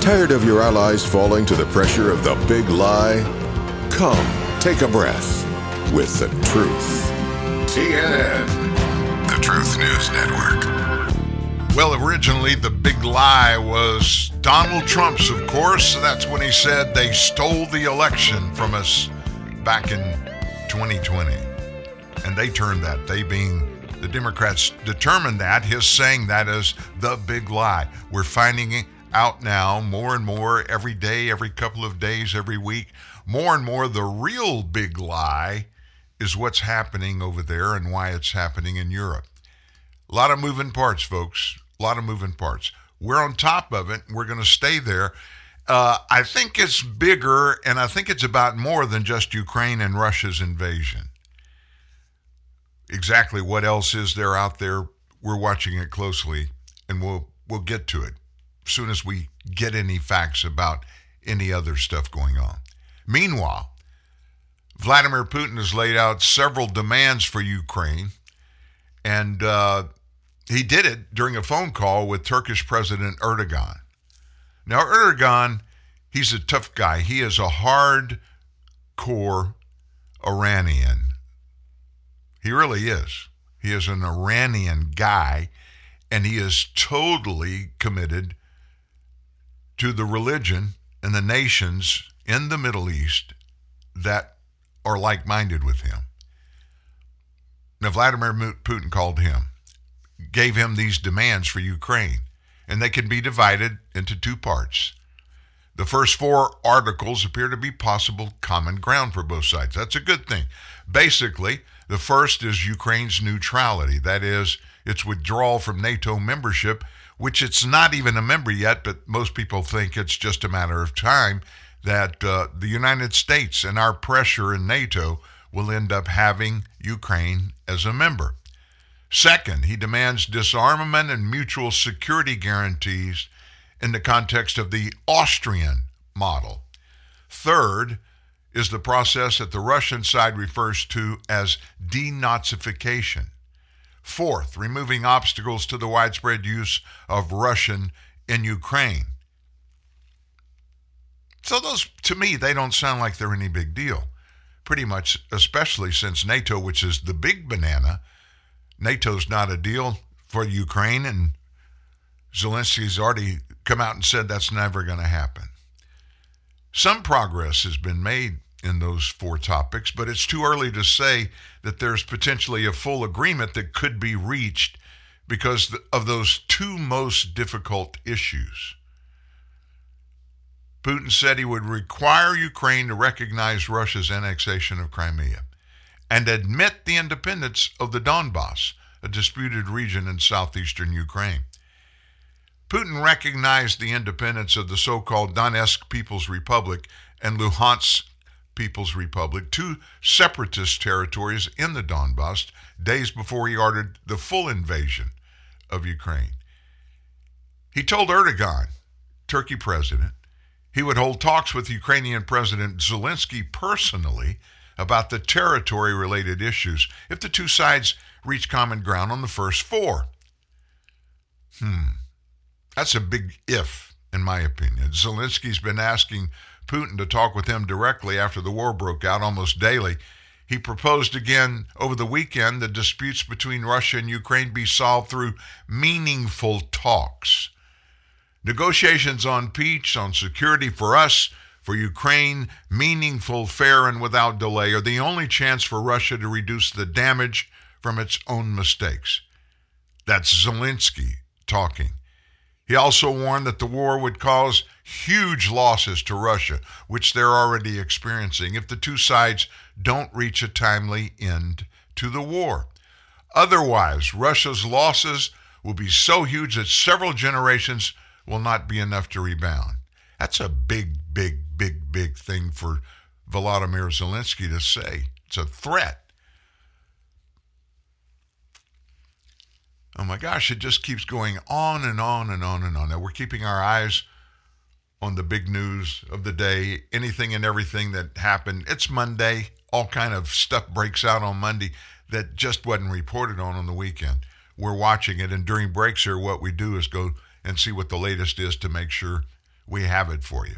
Tired of your allies falling to the pressure of the big lie? Come, take a breath with the truth. TNN, the Truth News Network. Well, originally the big lie was Donald Trump's, of course. That's when he said they stole the election from us back in 2020. And they turned that, they being the Democrats, determined that. His saying that is the big lie. We're finding out now more and more every day, every couple of days, every week. More and more, the real big lie is what's happening over there and why it's happening in Europe. A lot of moving parts, folks. A lot of moving parts. We're on top of it. We're going to stay there. Uh, I think it's bigger, and I think it's about more than just Ukraine and Russia's invasion. Exactly what else is there out there? We're watching it closely, and we'll we'll get to it as soon as we get any facts about any other stuff going on. Meanwhile, Vladimir Putin has laid out several demands for Ukraine, and uh, he did it during a phone call with Turkish President Erdogan. Now, Erdogan, he's a tough guy. He is a hard-core Iranian. He really is. He is an Iranian guy, and he is totally committed to the religion and the nations in the Middle East that are like minded with him. Now, Vladimir Putin called him, gave him these demands for Ukraine, and they can be divided into two parts. The first four articles appear to be possible common ground for both sides. That's a good thing. Basically, the first is Ukraine's neutrality, that is, its withdrawal from NATO membership, which it's not even a member yet, but most people think it's just a matter of time. that uh, the United States and our pressure in NATO will end up having Ukraine as a member. Second, he demands disarmament and mutual security guarantees in the context of the Austrian model. Third is the process that the Russian side refers to as denazification. Fourth, removing obstacles to the widespread use of Russian in Ukraine. So, those, to me, they don't sound like they're any big deal. Pretty much, especially since NATO, which is the big banana, NATO's not a deal for Ukraine, and Zelensky's already come out and said that's never going to happen. Some progress has been made in those four topics, but it's too early to say that there's potentially a full agreement that could be reached because of those two most difficult issues. Putin said he would require Ukraine to recognize Russia's annexation of Crimea and admit the independence of the Donbass, a disputed region in southeastern Ukraine. Putin recognized the independence of the so called Donetsk People's Republic and Luhansk People's Republic, two separatist territories in the Donbass, days before he ordered the full invasion of Ukraine. He told Erdogan, Turkey president, he would hold talks with Ukrainian President Zelensky personally about the territory related issues if the two sides reach common ground on the first four. Hmm. That's a big if, in my opinion. Zelensky's been asking Putin to talk with him directly after the war broke out almost daily. He proposed again over the weekend that disputes between Russia and Ukraine be solved through meaningful talks. Negotiations on peace, on security for us, for Ukraine, meaningful, fair, and without delay are the only chance for Russia to reduce the damage from its own mistakes. That's Zelensky talking. He also warned that the war would cause huge losses to Russia, which they're already experiencing if the two sides don't reach a timely end to the war. Otherwise, Russia's losses will be so huge that several generations will not be enough to rebound. That's a big, big, big, big thing for Volodymyr Zelensky to say. It's a threat. Oh my gosh, it just keeps going on and on and on and on. Now we're keeping our eyes on the big news of the day, anything and everything that happened. It's Monday. All kind of stuff breaks out on Monday that just wasn't reported on on the weekend. We're watching it, and during breaks here, what we do is go and see what the latest is to make sure we have it for you.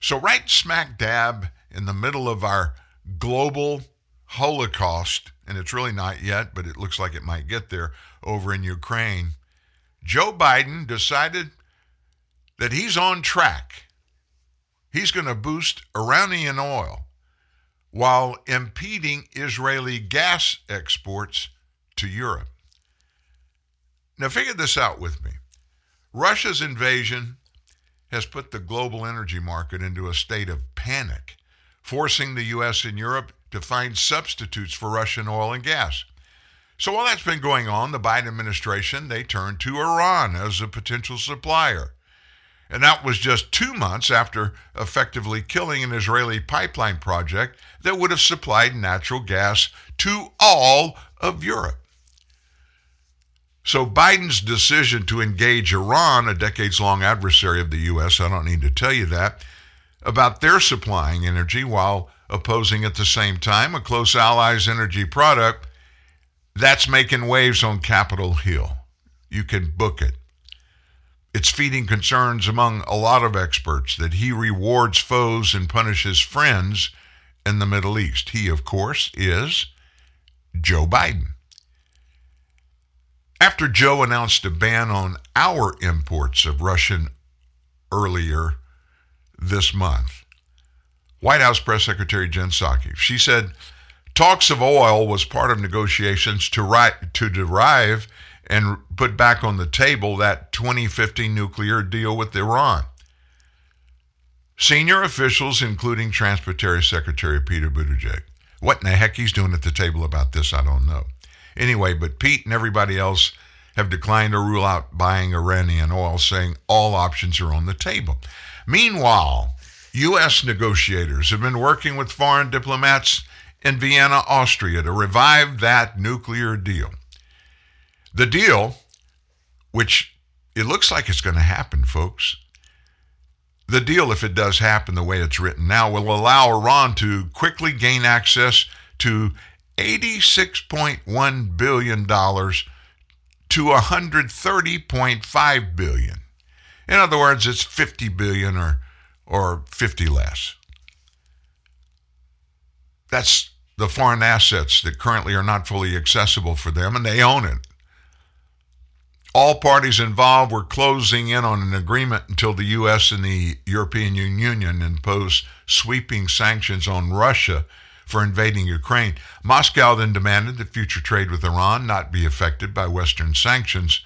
So, right smack dab in the middle of our global holocaust, and it's really not yet, but it looks like it might get there over in Ukraine, Joe Biden decided that he's on track. He's going to boost Iranian oil while impeding Israeli gas exports to Europe. Now, figure this out with me. Russia's invasion has put the global energy market into a state of panic, forcing the U.S. and Europe to find substitutes for Russian oil and gas. So while that's been going on, the Biden administration, they turned to Iran as a potential supplier. And that was just two months after effectively killing an Israeli pipeline project that would have supplied natural gas to all of Europe. So Biden's decision to engage Iran, a decades long adversary of the U.S., I don't need to tell you that, about their supplying energy while opposing at the same time a close ally's energy product, that's making waves on Capitol Hill. You can book it. It's feeding concerns among a lot of experts that he rewards foes and punishes friends in the Middle East. He, of course, is Joe Biden. After Joe announced a ban on our imports of Russian earlier this month, White House Press Secretary Jen Psaki, she said talks of oil was part of negotiations to, to derive and put back on the table that 2015 nuclear deal with Iran. Senior officials, including Transportation Secretary Peter Buttigieg, what in the heck he's doing at the table about this, I don't know. Anyway, but Pete and everybody else have declined to rule out buying Iranian oil, saying all options are on the table. Meanwhile, U.S. negotiators have been working with foreign diplomats in Vienna, Austria to revive that nuclear deal. The deal, which it looks like it's going to happen, folks. The deal, if it does happen the way it's written now, will allow Iran to quickly gain access to $86.1 billion to 130.5 billion. In other words, it's 50 billion or or 50 less. That's the foreign assets that currently are not fully accessible for them, and they own it. All parties involved were closing in on an agreement until the U.S. and the European Union imposed sweeping sanctions on Russia for invading Ukraine. Moscow then demanded that future trade with Iran not be affected by Western sanctions,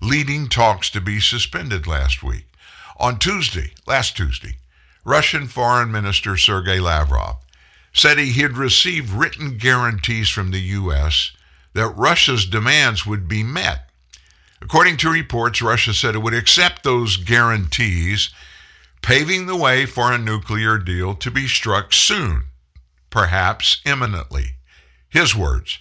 leading talks to be suspended last week. On Tuesday, last Tuesday, Russian Foreign Minister Sergei Lavrov said he had received written guarantees from the U.S. that Russia's demands would be met. According to reports, Russia said it would accept those guarantees, paving the way for a nuclear deal to be struck soon, perhaps imminently. His words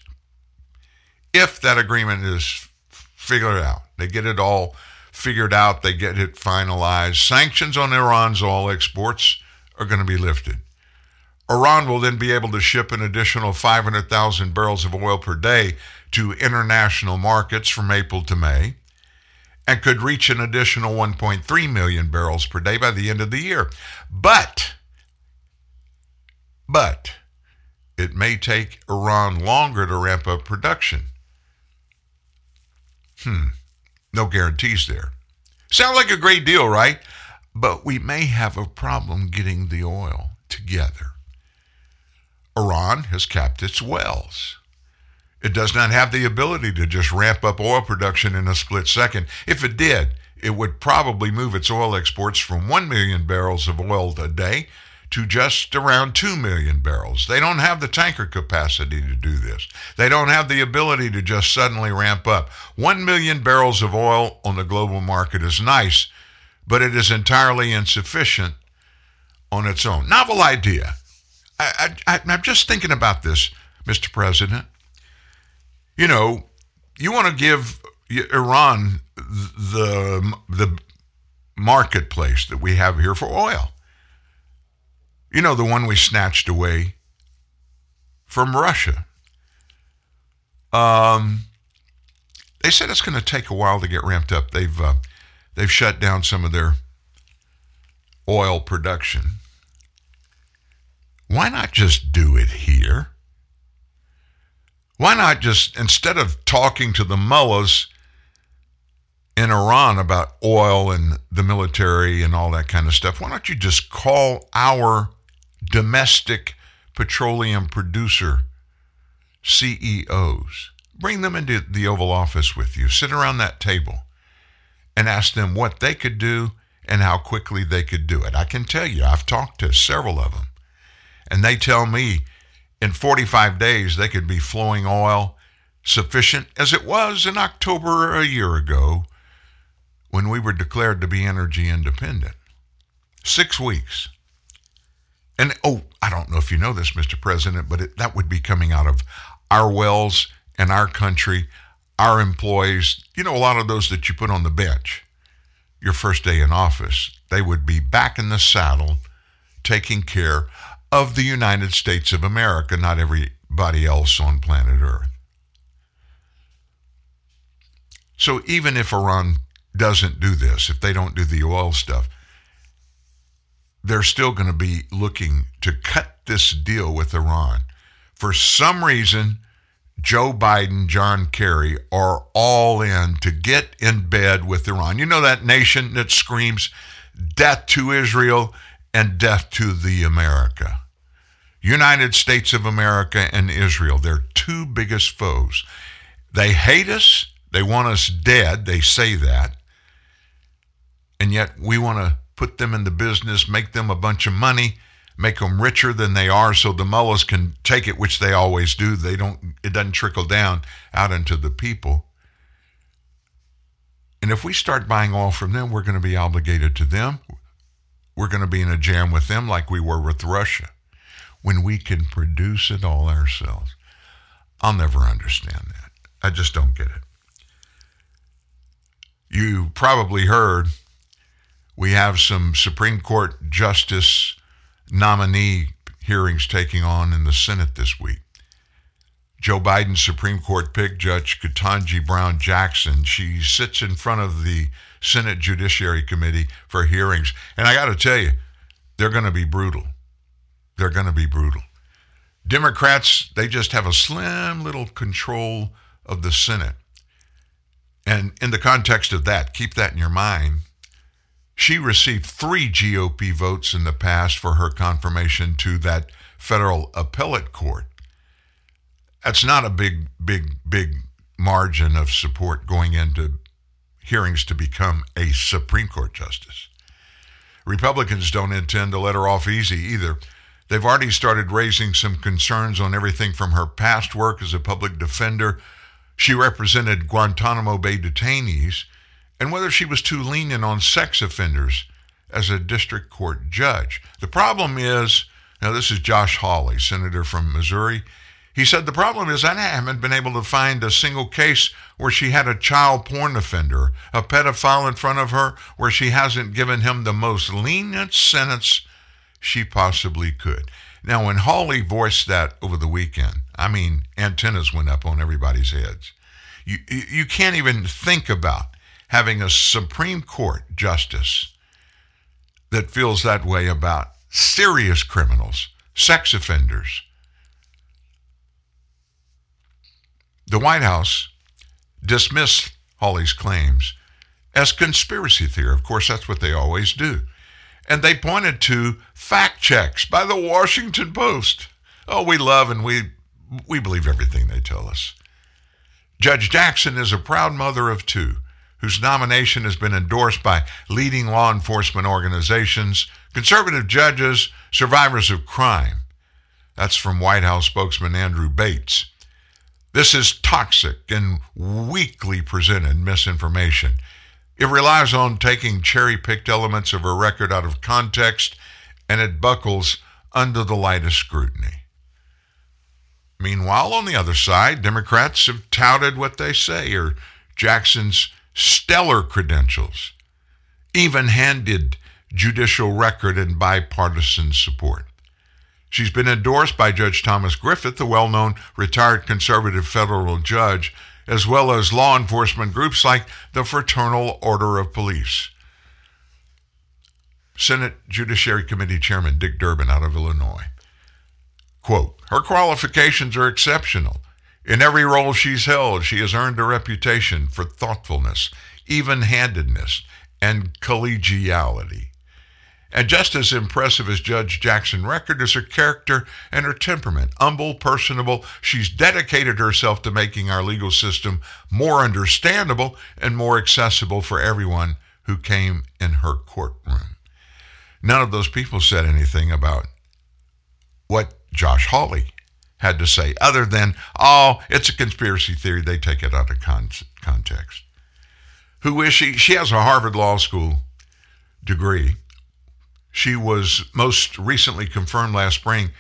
if that agreement is figured out, they get it all figured out, they get it finalized, sanctions on Iran's oil exports are going to be lifted. Iran will then be able to ship an additional 500,000 barrels of oil per day to international markets from April to May and could reach an additional 1.3 million barrels per day by the end of the year. But, but, it may take Iran longer to ramp up production. Hmm, no guarantees there. Sounds like a great deal, right? But we may have a problem getting the oil together. Iran has capped its wells. It does not have the ability to just ramp up oil production in a split second. If it did, it would probably move its oil exports from 1 million barrels of oil a day to just around 2 million barrels. They don't have the tanker capacity to do this. They don't have the ability to just suddenly ramp up. 1 million barrels of oil on the global market is nice, but it is entirely insufficient on its own. Novel idea. I, I, I'm just thinking about this, Mr. President. You know, you want to give Iran the the marketplace that we have here for oil. You know, the one we snatched away from Russia. Um, they said it's going to take a while to get ramped up. They've uh, they've shut down some of their oil production. Why not just do it here? Why not just, instead of talking to the mullahs in Iran about oil and the military and all that kind of stuff, why don't you just call our domestic petroleum producer CEOs? Bring them into the Oval Office with you, sit around that table, and ask them what they could do and how quickly they could do it. I can tell you, I've talked to several of them, and they tell me in 45 days they could be flowing oil sufficient as it was in October a year ago when we were declared to be energy independent. Six weeks. And oh, I don't know if you know this, Mr. President, but it, that would be coming out of our wells and our country, our employees. You know, a lot of those that you put on the bench your first day in office, they would be back in the saddle taking care of the United States of America, not everybody else on planet Earth. So even if Iran doesn't do this, if they don't do the oil stuff, they're still going to be looking to cut this deal with Iran. For some reason, Joe Biden, John Kerry are all in to get in bed with Iran. You know that nation that screams death to Israel and death to the America. United States of America and Israel, they're two biggest foes. They hate us, they want us dead, they say that. And yet we want to put them in the business, make them a bunch of money, make them richer than they are so the mullahs can take it, which they always do. They don't it doesn't trickle down out into the people. And if we start buying oil from them, we're going to be obligated to them. We're going to be in a jam with them like we were with Russia when we can produce it all ourselves. I'll never understand that. I just don't get it. You probably heard we have some Supreme Court justice nominee hearings taking on in the Senate this week. Joe Biden's Supreme Court pick, Judge Ketanji Brown Jackson, she sits in front of the Senate Judiciary Committee for hearings. And I got to tell you, they're going to be brutal. They're going to be brutal. Democrats, they just have a slim little control of the Senate. And in the context of that, keep that in your mind she received three GOP votes in the past for her confirmation to that federal appellate court. That's not a big, big, big margin of support going into hearings to become a Supreme Court justice. Republicans don't intend to let her off easy either. They've already started raising some concerns on everything from her past work as a public defender. She represented Guantanamo Bay detainees and whether she was too lenient on sex offenders as a district court judge. The problem is now, this is Josh Hawley, senator from Missouri. He said, The problem is I haven't been able to find a single case where she had a child porn offender, a pedophile in front of her, where she hasn't given him the most lenient sentence she possibly could. Now, when Hawley voiced that over the weekend, I mean, antennas went up on everybody's heads. You, you can't even think about having a Supreme Court justice that feels that way about serious criminals, sex offenders. The White House dismissed Hawley's claims as conspiracy theory. Of course, that's what they always do. And they pointed to fact checks by the Washington Post. Oh, we love and we we believe everything they tell us. Judge Jackson is a proud mother of two whose nomination has been endorsed by leading law enforcement organizations, conservative judges, survivors of crime. That's from White House spokesman Andrew Bates. This is toxic and weakly presented misinformation. It relies on taking cherry picked elements of a record out of context and it buckles under the lightest scrutiny. Meanwhile, on the other side, Democrats have touted what they say are Jackson's stellar credentials, even handed judicial record and bipartisan support. She's been endorsed by Judge Thomas Griffith, the well known retired conservative federal judge, as well as law enforcement groups like the Fraternal Order of Police. Senate Judiciary Committee Chairman Dick Durbin out of Illinois. Quote, her qualifications are exceptional. In every role she's held, she has earned a reputation for thoughtfulness, even handedness, and collegiality. And just as impressive as Judge Jackson record is her character and her temperament. Humble, personable, she's dedicated herself to making our legal system more understandable and more accessible for everyone who came in her courtroom. None of those people said anything about what Josh Hawley had to say, other than, oh, it's a conspiracy theory. They take it out of con- context. Who is she? She has a Harvard Law School degree. She was most recently confirmed last spring,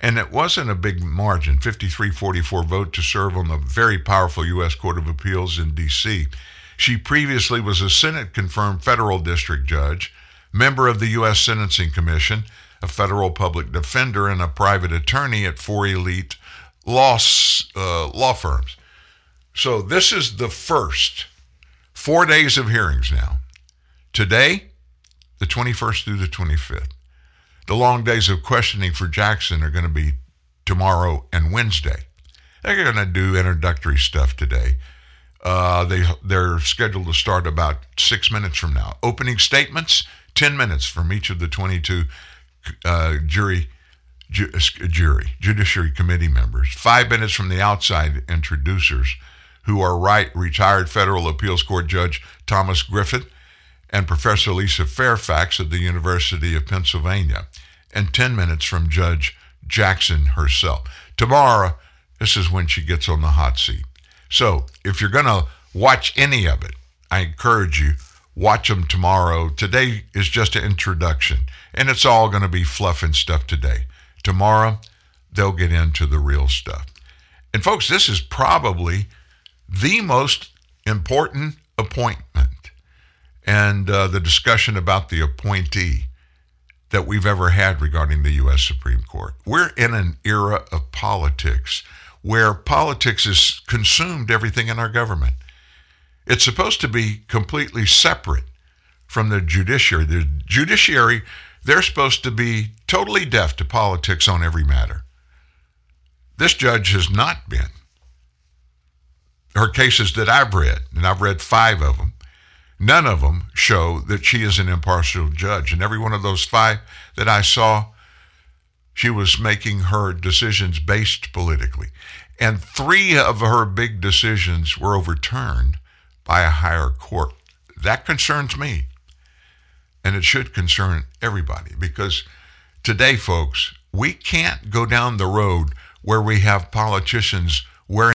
and it wasn't a big margin 53 44 vote to serve on the very powerful U.S. Court of Appeals in D.C. She previously was a Senate confirmed federal district judge, member of the U.S. Sentencing Commission a federal public defender, and a private attorney at four elite law, uh, law firms. So this is the first four days of hearings now. Today, the 21st through the 25th. The long days of questioning for Jackson are going to be tomorrow and Wednesday. They're going to do introductory stuff today. Uh, they they're scheduled to start about six minutes from now. Opening statements, ten minutes from each of the 22 uh, jury, ju- uh, jury, judiciary committee members, five minutes from the outside introducers, who are right retired federal appeals court judge Thomas Griffith and Professor Lisa Fairfax of the University of Pennsylvania, and 10 minutes from Judge Jackson herself. Tomorrow, this is when she gets on the hot seat. So if you're going to watch any of it, I encourage you, watch them tomorrow. Today is just an introduction and it's all going to be fluff and stuff today. Tomorrow, they'll get into the real stuff. And folks, this is probably the most important appointment and uh, the discussion about the appointee that we've ever had regarding the U.S. Supreme Court. We're in an era of politics where politics has consumed everything in our government. It's supposed to be completely separate from the judiciary. The judiciary, they're supposed to be totally deaf to politics on every matter. This judge has not been. Her cases that I've read, and I've read five of them, none of them show that she is an impartial judge. And every one of those five that I saw, she was making her decisions based politically. And three of her big decisions were overturned by a higher court. That concerns me. And it should concern everybody because today, folks, we can't go down the road where we have politicians wearing,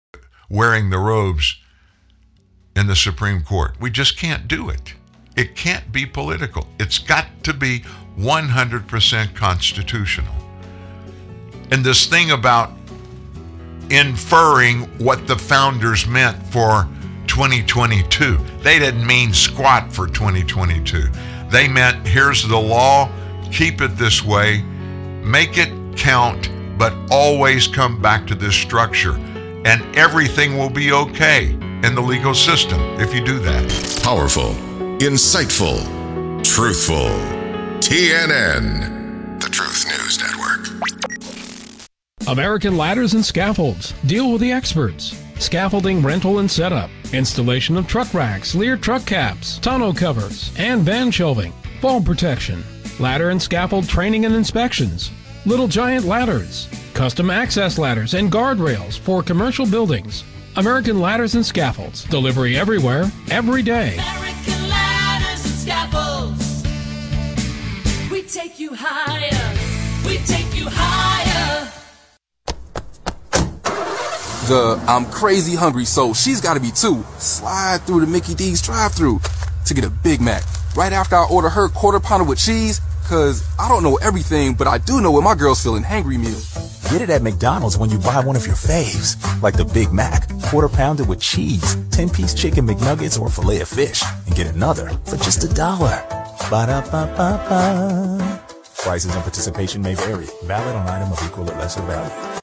wearing the robes in the Supreme Court. We just can't do it. It can't be political. It's got to be 100% constitutional. And this thing about inferring what the founders meant for 2022, they didn't mean squat for 2022. They meant here's the law, keep it this way, make it count, but always come back to this structure, and everything will be okay in the legal system if you do that. Powerful, insightful, truthful. TNN, the Truth News Network. American Ladders and Scaffolds. Deal with the experts. Scaffolding rental and setup. Installation of truck racks, Leer truck caps, tonneau covers, and van shelving. Fall protection. Ladder and scaffold training and inspections. Little giant ladders. Custom access ladders and guardrails for commercial buildings. American Ladders and Scaffolds. Delivery everywhere, every day. American ladders and scaffolds. We take you higher. We take you higher. The I'm crazy hungry, so she's gotta be too. Slide through the Mickey D's drive through to get a Big Mac. Right after I order her quarter pounder with cheese, cause I don't know everything, but I do know what my girl's feeling hangry meal. Get it at McDonald's when you buy one of your faves, like the Big Mac, quarter pounder with cheese, 10 piece chicken McNuggets, or filet of fish, and get another for just a dollar. Ba da ba ba ba. Prices and participation may vary. Valid on item of equal or lesser value.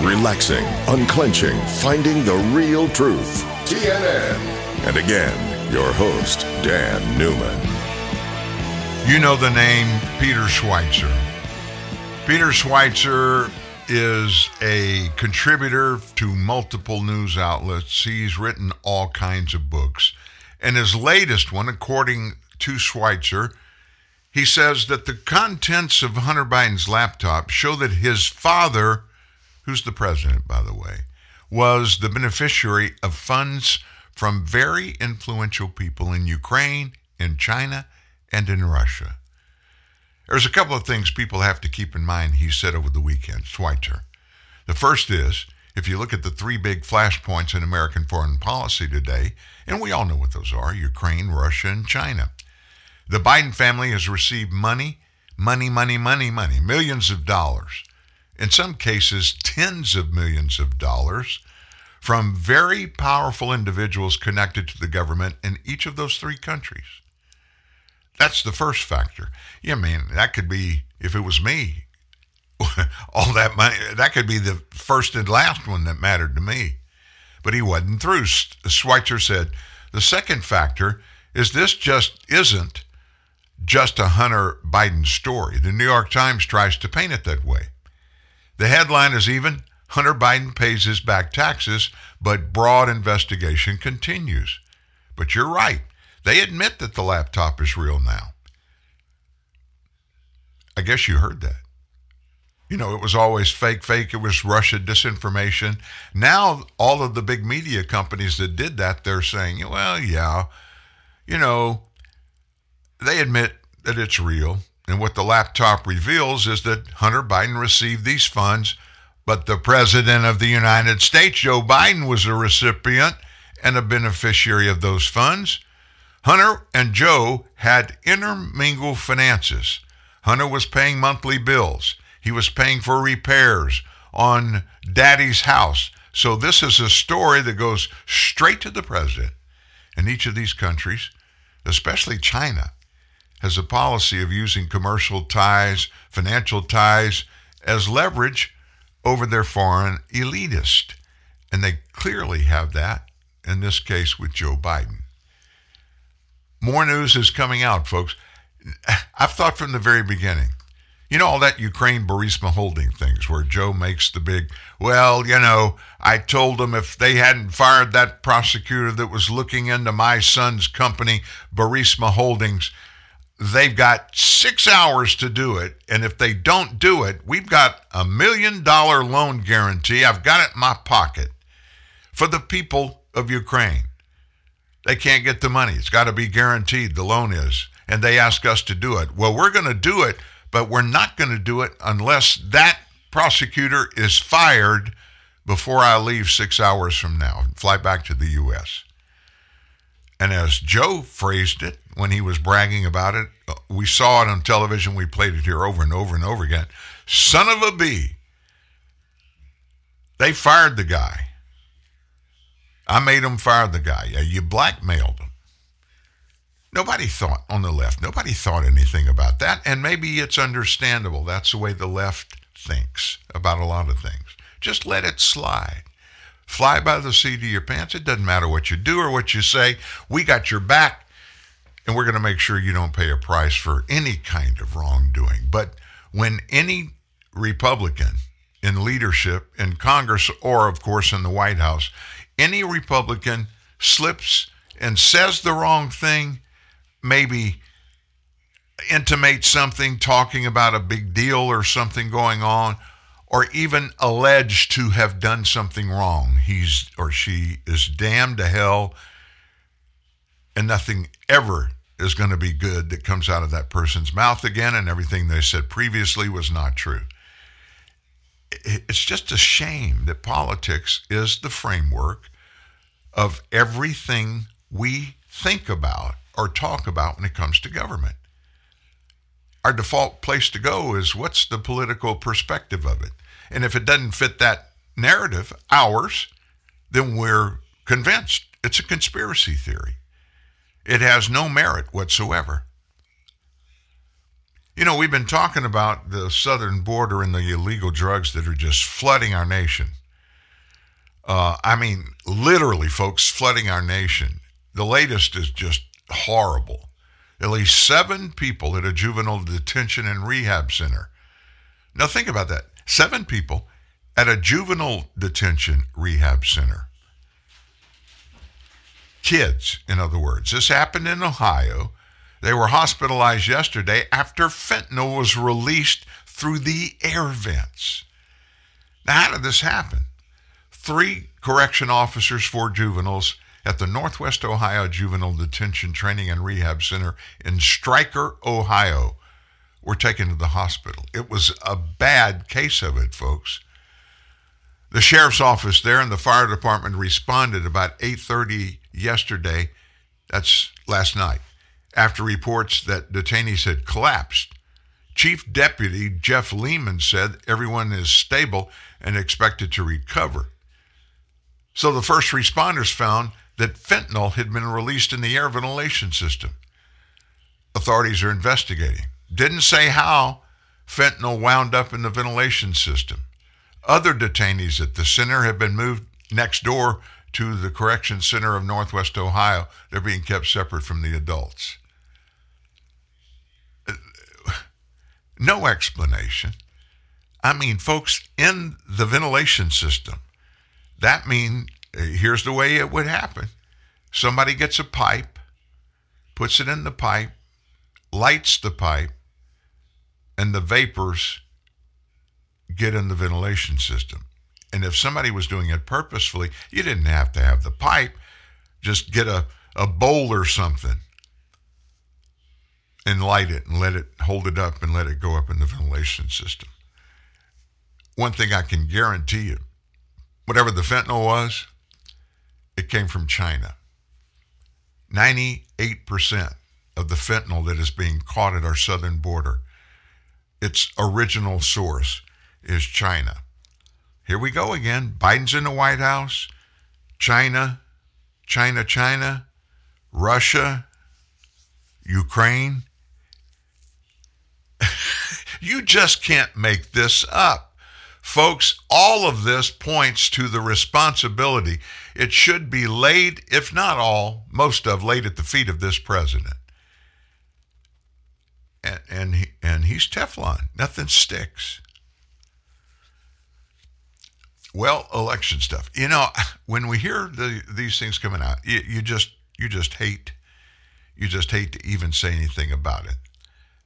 Relaxing, unclenching, finding the real truth. TNN. And again, your host, Dan Newman. You know the name Peter Schweizer. Peter Schweizer is a contributor to multiple news outlets. He's written all kinds of books. And his latest one, according to Schweizer, he says that the contents of Hunter Biden's laptop show that his father, who's the president, by the way, was the beneficiary of funds from very influential people in Ukraine, in China, and in Russia. There's a couple of things people have to keep in mind, he said over the weekend, Schweizer. The first is, if you look at the three big flashpoints in American foreign policy today, and we all know what those are Ukraine, Russia, and China. The Biden family has received money, money, money, money, money, millions of dollars, in some cases, tens of millions of dollars from very powerful individuals connected to the government in each of those three countries. That's the first factor. Yeah, I mean, that could be, if it was me, all that money, that could be the first and last one that mattered to me. But he wasn't through. Schweizer said, the second factor is this just isn't just a Hunter Biden story. The New York Times tries to paint it that way. The headline is even Hunter Biden pays his back taxes, but broad investigation continues. But you're right. They admit that the laptop is real now. I guess you heard that. You know, it was always fake, fake. It was Russia disinformation. Now, all of the big media companies that did that, they're saying, well, yeah, you know, they admit that it's real. And what the laptop reveals is that Hunter Biden received these funds, but the President of the United States, Joe Biden, was a recipient and a beneficiary of those funds. Hunter and Joe had intermingled finances. Hunter was paying monthly bills. He was paying for repairs on daddy's house. So this is a story that goes straight to the president. And each of these countries, especially China, has a policy of using commercial ties, financial ties as leverage over their foreign elitist. And they clearly have that in this case with Joe Biden. More news is coming out, folks. I've thought from the very beginning you know, all that Ukraine Burisma holding things where Joe makes the big, well, you know, I told them if they hadn't fired that prosecutor that was looking into my son's company, Burisma Holdings, they've got six hours to do it. And if they don't do it, we've got a million dollar loan guarantee. I've got it in my pocket for the people of Ukraine. They can't get the money. It's got to be guaranteed, the loan is. And they ask us to do it. Well, we're going to do it but we're not going to do it unless that prosecutor is fired before I leave six hours from now and fly back to the U.S. And as Joe phrased it when he was bragging about it, uh, we saw it on television. We played it here over and over and over again. Son of a bee. They fired the guy. I made them fire the guy. Yeah, you blackmailed him. Nobody thought on the left, nobody thought anything about that. And maybe it's understandable. That's the way the left thinks about a lot of things. Just let it slide. Fly by the seat of your pants. It doesn't matter what you do or what you say. We got your back, and we're going to make sure you don't pay a price for any kind of wrongdoing. But when any Republican in leadership in Congress or, of course, in the White House, any Republican slips and says the wrong thing, maybe intimate something, talking about a big deal or something going on, or even alleged to have done something wrong. He's or she is damned to hell, and nothing ever is going to be good that comes out of that person's mouth again, and everything they said previously was not true. It's just a shame that politics is the framework of everything we think about or talk about when it comes to government. Our default place to go is what's the political perspective of it? And if it doesn't fit that narrative, ours, then we're convinced it's a conspiracy theory. It has no merit whatsoever. You know, we've been talking about the southern border and the illegal drugs that are just flooding our nation. Uh, I mean, literally, folks, flooding our nation. The latest is just horrible. At least seven people at a juvenile detention and rehab center. Now, think about that. Seven people at a juvenile detention rehab center. Kids, in other words. This happened in Ohio. They were hospitalized yesterday after fentanyl was released through the air vents. Now, how did this happen? Three correction officers, four juveniles, at the Northwest Ohio Juvenile Detention Training and Rehab Center in Stryker, Ohio, were taken to the hospital. It was a bad case of it, folks. The sheriff's office there and the fire department responded about 8:30 yesterday, that's last night, after reports that detainees had collapsed. Chief Deputy Jeff Lehman said everyone is stable and expected to recover. So the first responders found that fentanyl had been released in the air ventilation system. Authorities are investigating. Didn't say how fentanyl wound up in the ventilation system. Other detainees at the center have been moved next door to the Correction Center of Northwest Ohio. They're being kept separate from the adults. Uh, no explanation. I mean, folks, in the ventilation system, that means uh, here's the way it would happen somebody gets a pipe puts it in the pipe, lights the pipe, and the vapors get in the ventilation system. And if somebody was doing it purposefully, you didn't have to have the pipe. Just get a, a bowl or something and light it and let it hold it up and let it go up in the ventilation system. One thing I can guarantee you whatever the fentanyl was, it came from China. 98% of the fentanyl that is being caught at our southern border, its original source is China. Here we go again. Biden's in the White House. China, China, China, Russia, Ukraine. you just can't make this up. Folks, all of this points to the responsibility. It should be laid, if not all, most of laid at the feet of this president. And and, he, and he's Teflon. Nothing sticks. Well, election stuff. You know, when we hear the, these things coming out, you, you just you just hate you just hate to even say anything about it.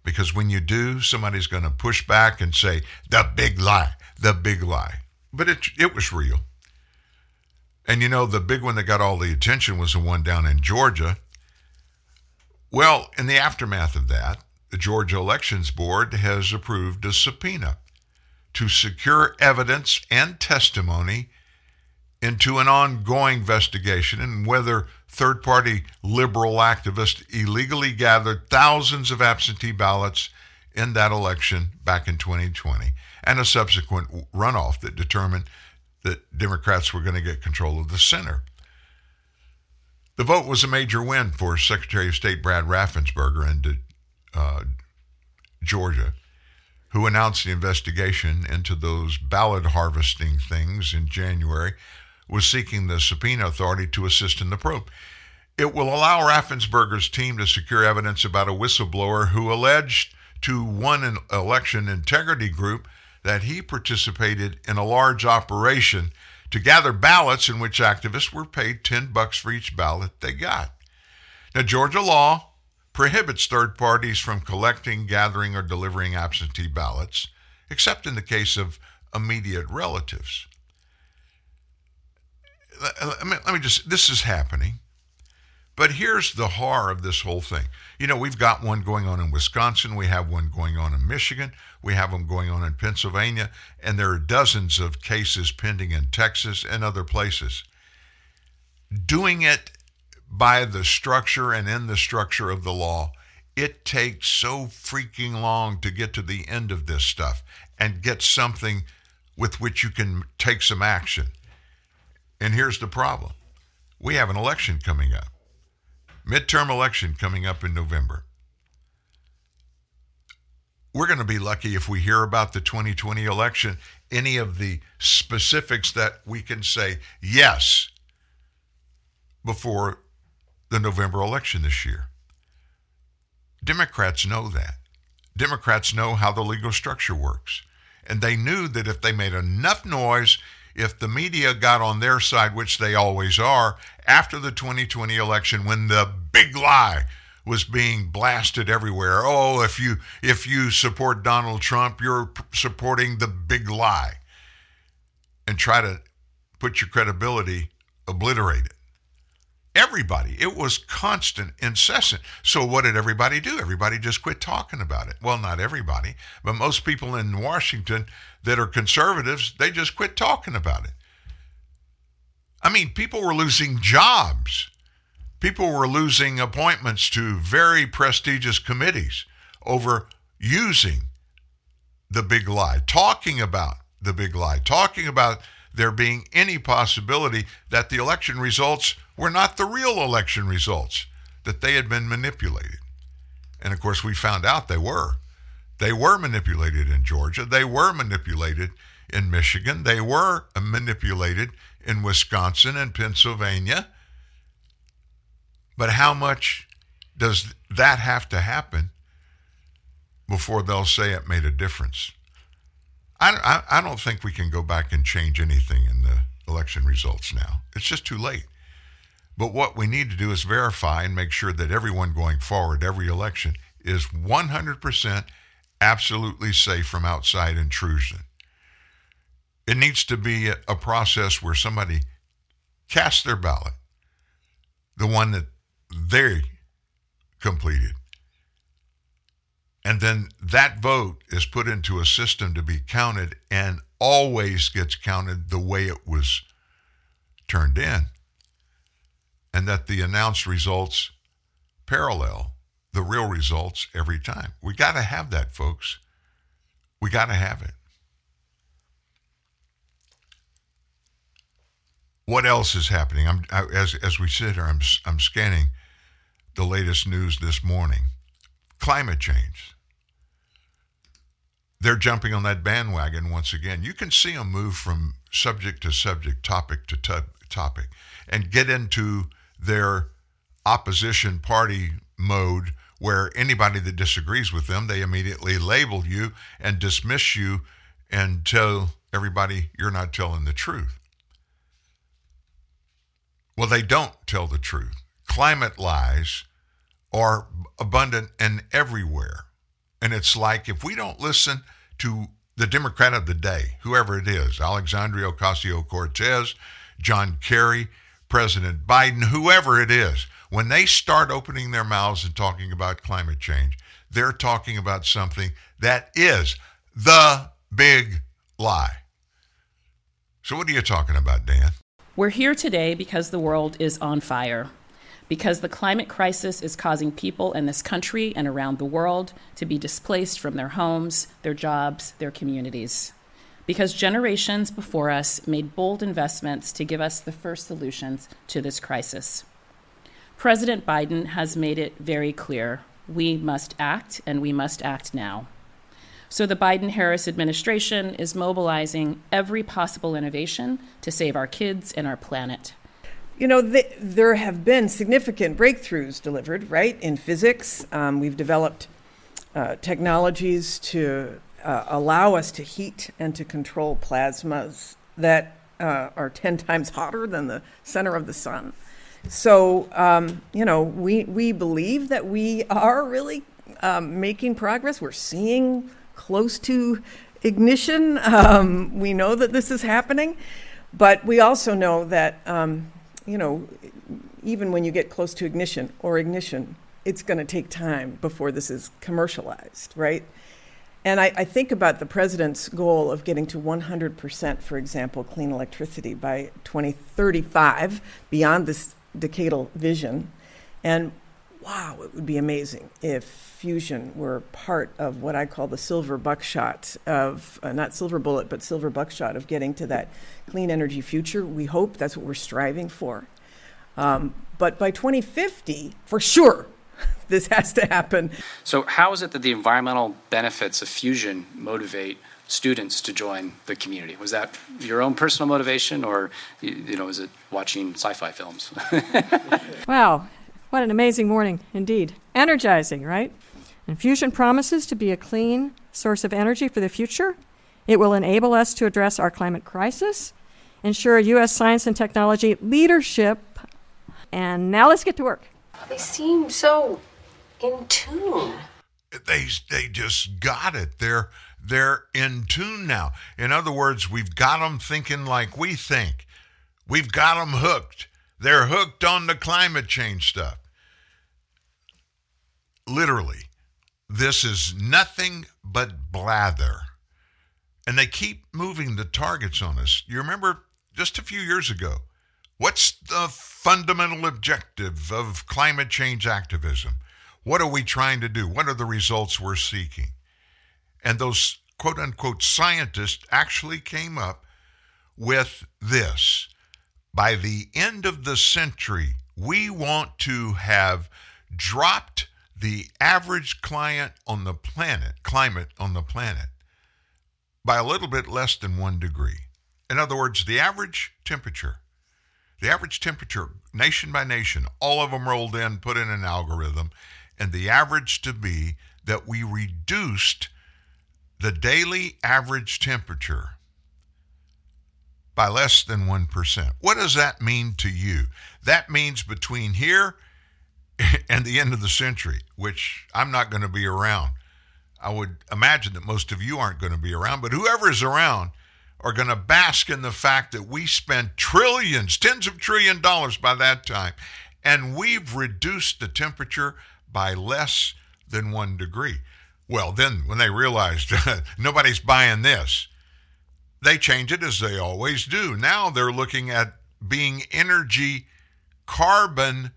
Because when you do, somebody's going to push back and say, the big lie, the big lie. But it, it was real. And you know, the big one that got all the attention was the one down in Georgia. Well, in the aftermath of that, the Georgia Elections Board has approved a subpoena to secure evidence and testimony into an ongoing investigation and whether third party liberal activists illegally gathered thousands of absentee ballots in that election back in 2020 and a subsequent runoff that determined that Democrats were going to get control of the center. The vote was a major win for Secretary of State Brad Raffensperger in uh, Georgia, who announced the investigation into those ballot harvesting things in January, was seeking the subpoena authority to assist in the probe. It will allow Raffensperger's team to secure evidence about a whistleblower who alleged to one election integrity group that he participated in a large operation to gather ballots in which activists were paid 10 bucks for each ballot they got. Now Georgia law prohibits third parties from collecting, gathering or delivering absentee ballots except in the case of immediate relatives. Let me, just this is happening. But here's the horror of this whole thing. You know, we've got one going on in Wisconsin, we have one going on in Michigan, we have them going on in Pennsylvania, and there are dozens of cases pending in Texas and other places. Doing it by the structure and in the structure of the law, it takes so freaking long to get to the end of this stuff and get something with which you can take some action. And here's the problem we have an election coming up midterm election coming up in November. We're going to be lucky if we hear about the 2020 election, any of the specifics that we can say yes before the November election this year. Democrats know that. Democrats know how the legal structure works. And they knew that if they made enough noise if the media got on their side, which they always are, after the 2020 election when the big lie was being blasted everywhere. Oh, if you if you support Donald Trump, you're supporting the big lie. And try to put your credibility obliterated. Everybody. It was constant, incessant. So what did everybody do? Everybody just quit talking about it. Well, not everybody, but most people in Washington that are conservatives, they just quit talking about it. I mean, people were losing jobs. People were losing appointments to very prestigious committees over using the big lie, talking about the big lie, talking about there being any possibility that the election results were not the real election results, that they had been manipulated. And of course, we found out they were. They were manipulated in Georgia. They were manipulated in Michigan. They were manipulated in Wisconsin and Pennsylvania. But how much does that have to happen before they'll say it made a difference? I, I, I don't think we can go back and change anything in the election results now. It's just too late. But what we need to do is verify and make sure that everyone going forward, every election, is 100% absolutely safe from outside intrusion. It needs to be a, process where somebody casts their ballot, the one that they completed. And then that vote is put into a system to be counted and always gets counted the way it was turned in. And that the announced results parallel the real results every time. We got to have that, folks. We got to have it. What else is happening? I'm I, as as we sit here. I'm I'm scanning the latest news this morning. Climate change. They're jumping on that bandwagon once again. You can see them move from subject to subject, topic to tu- topic, and get into their opposition party mode where anybody that disagrees with them, they immediately label you and dismiss you and tell everybody you're not telling the truth. Well, they don't tell the truth. Climate lies are abundant and everywhere. And it's like if we don't listen to the Democrat of the day, whoever it is, Alexandria Ocasio Cortez, John Kerry, President Biden, whoever it is, when they start opening their mouths and talking about climate change, they're talking about something that is the big lie. So, what are you talking about, Dan? We're here today because the world is on fire, because the climate crisis is causing people in this country and around the world to be displaced from their homes, their jobs, their communities. Because generations before us made bold investments to give us the first solutions to this crisis. President Biden has made it very clear we must act, and we must act now. So the Biden Harris administration is mobilizing every possible innovation to save our kids and our planet. You know, th- there have been significant breakthroughs delivered, right? In physics, um, we've developed uh, technologies to uh, allow us to heat and to control plasmas that uh, are 10 times hotter than the center of the sun. So, um, you know, we, we believe that we are really um, making progress. We're seeing close to ignition. Um, we know that this is happening, but we also know that, um, you know, even when you get close to ignition or ignition, it's going to take time before this is commercialized, right? And I, I, think about the president's goal of getting to 100%, for example, clean electricity by 2035, beyond this decadal vision. And wow, it would be amazing if fusion were part of what I call the silver buckshot of, uh, not silver bullet, but silver buckshot of getting to that clean energy future. We hope that's what we're striving for. Um, but by 2050, for sure, this has to happen. So, how is it that the environmental benefits of fusion motivate students to join the community? Was that your own personal motivation, or you know, is it watching sci-fi films? wow, what an amazing morning indeed! Energizing, right? And fusion promises to be a clean source of energy for the future. It will enable us to address our climate crisis, ensure U.S. science and technology leadership, and now let's get to work. They seem so in tune. They they just got it. They're they're in tune now. In other words, we've got them thinking like we think. We've got them hooked. They're hooked on the climate change stuff. Literally, this is nothing but blather. And they keep moving the targets on us. You remember just a few years ago, what's the fundamental objective of climate change activism? What are we trying to do? What are the results we're seeking? And those quote unquote scientists actually came up with this. By the end of the century, we want to have dropped the average client on the planet, climate on the planet, by a little bit less than one degree. In other words, the average temperature, the average temperature, nation by nation, all of them rolled in, put in an algorithm, and the average to be that we reduced the daily average temperature by less than 1%. What does that mean to you? That means between here and the end of the century, which I'm not going to be around. I would imagine that most of you aren't going to be around, but whoever is around are going to bask in the fact that we spent trillions, tens of trillion dollars by that time, and we've reduced the temperature by less than one degree. Well, then when they realized nobody's buying this, they change it as they always do. Now they're looking at being energy carbon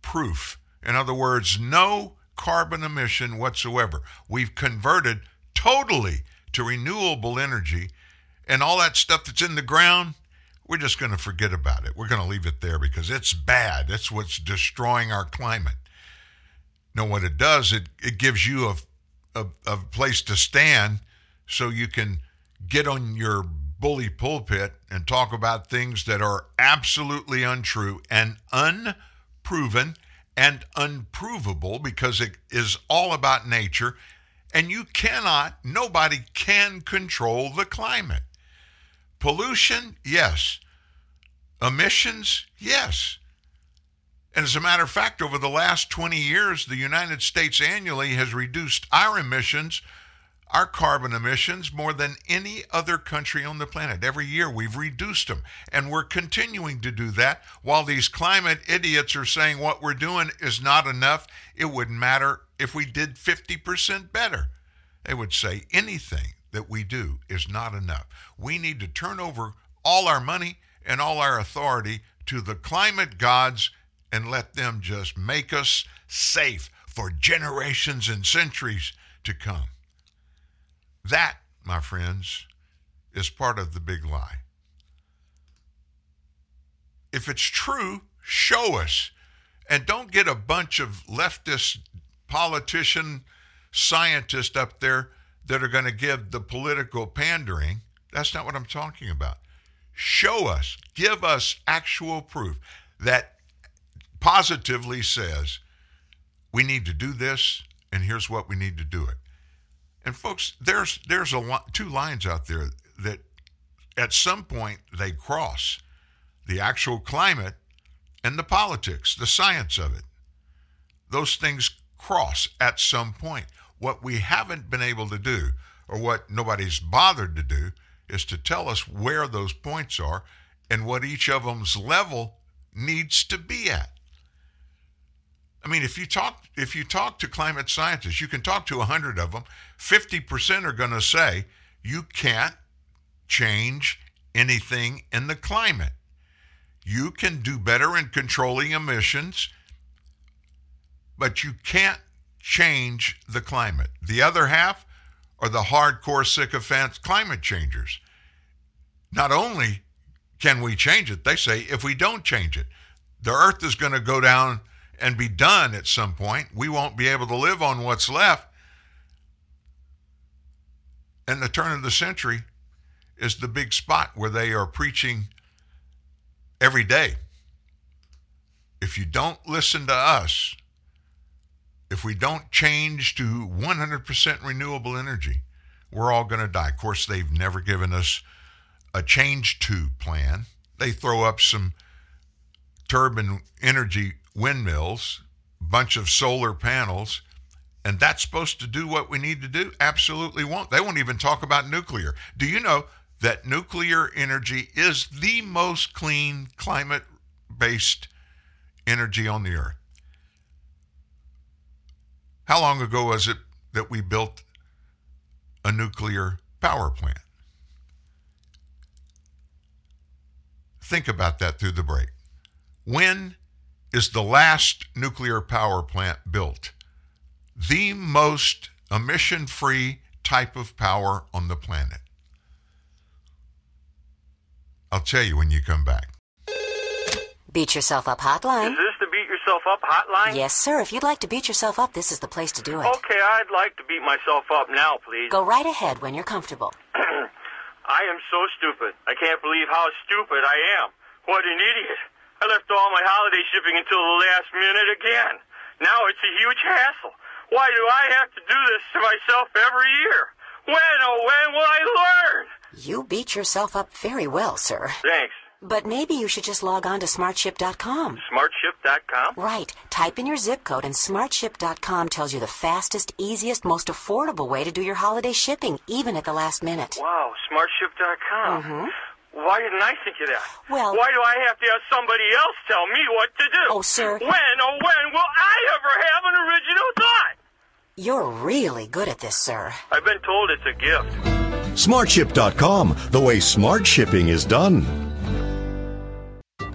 proof. In other words, no carbon emission whatsoever. We've converted totally to renewable energy, and all that stuff that's in the ground, we're just going to forget about it. We're going to leave it there because it's bad. That's what's destroying our climate. Know what it does? It, it gives you a, a, a place to stand so you can get on your bully pulpit and talk about things that are absolutely untrue and unproven and unprovable because it is all about nature. And you cannot, nobody can control the climate. Pollution, yes. Emissions, yes. And as a matter of fact, over the last 20 years, the United States annually has reduced our emissions, our carbon emissions, more than any other country on the planet. Every year we've reduced them. And we're continuing to do that while these climate idiots are saying what we're doing is not enough. It wouldn't matter if we did 50% better. They would say anything that we do is not enough. We need to turn over all our money and all our authority to the climate gods and let them just make us safe for generations and centuries to come. That, my friends, is part of the big lie. If it's true, show us. And don't get a bunch of leftist politician scientists up there that are going to give the political pandering. That's not what I'm talking about. Show us, give us actual proof that positively says we need to do this and here's what we need to do it. And folks, there's there's a lot, two lines out there that at some point they cross the actual climate and the politics, the science of it. Those things cross at some point. What we haven't been able to do, or what nobody's bothered to do, is to tell us where those points are and what each of them's level needs to be at. I mean, if you talk if you talk to climate scientists, you can talk to a 100 of them, 50% are going to say you can't change anything in the climate. You can do better in controlling emissions, but you can't change the climate. The other half are the hardcore sycophants climate changers. Not only can we change it, they say if we don't change it, the earth is going to go down and be done at some point. We won't be able to live on what's left. And the turn of the century is the big spot where they are preaching every day. If you don't listen to us, if we don't change to 100% renewable energy, we're all going to die. Of course, they've never given us a change to plan. They throw up some turbine energy windmills, bunch of solar panels, and that's supposed to do what we need to do? Absolutely won't. They won't even talk about nuclear. Do you know that nuclear energy is the most clean climate based energy on the earth? How long ago was it that we built a nuclear power plant? Think about that through the break. When is the last nuclear power plant built? The most emission free type of power on the planet. I'll tell you when you come back. Beat Yourself Up hotline. Yourself Up hotline? Yes, sir. If you'd like to beat yourself up, this is the place to do it. Okay, I'd like to beat myself up now, please. Go right ahead when you're comfortable. I am so stupid. I can't believe how stupid I am. What an idiot. I left all my holiday shipping until the last minute again. Now it's a huge hassle. Why do I have to do this to myself every year? When, oh, when will I learn? You beat yourself up very well, sir. Thanks. But maybe you should just log on to smartship.com. Smartship.com? Right. Type in your zip code, and smartship.com tells you the fastest, easiest, most affordable way to do your holiday shipping, even at the last minute. Wow, smartship.com. Mm-hmm. Why didn't I think of that? Well- why do I have to have somebody else tell me what to do? Oh, sir. When, oh, when will I ever have an original thought? You're really good at this, sir. I've been told it's a gift. Smartship.com, the way smart shipping is done.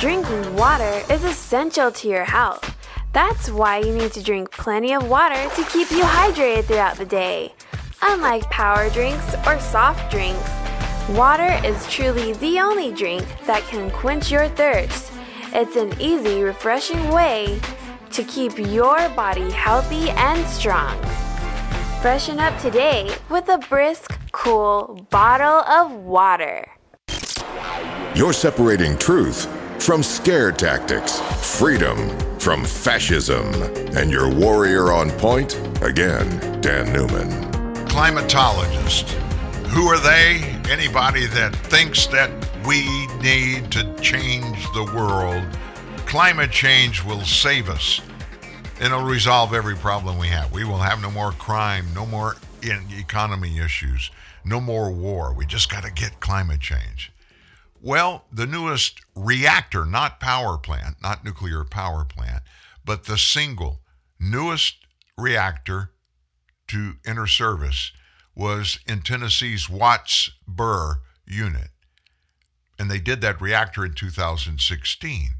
Drinking water is essential to your health. That's why you need to drink plenty of water to keep you hydrated throughout the day. Unlike power drinks or soft drinks, water is truly the only drink that can quench your thirst. It's an easy, refreshing way to keep your body healthy and strong. Freshen up today with a brisk, cool bottle of water. You're separating truth from scare tactics, freedom from fascism, and your warrior on point, again, Dan Newman. Climatologist. Who are they? Anybody that thinks that we need to change the world. Climate change will save us. And it'll resolve every problem we have. We will have no more crime, no more economy issues, no more war. We just got to get climate change. Well, the newest reactor, not power plant, not nuclear power plant, but the single newest reactor to enter service was in Tennessee's Watts Bar unit. And they did that reactor in 2016.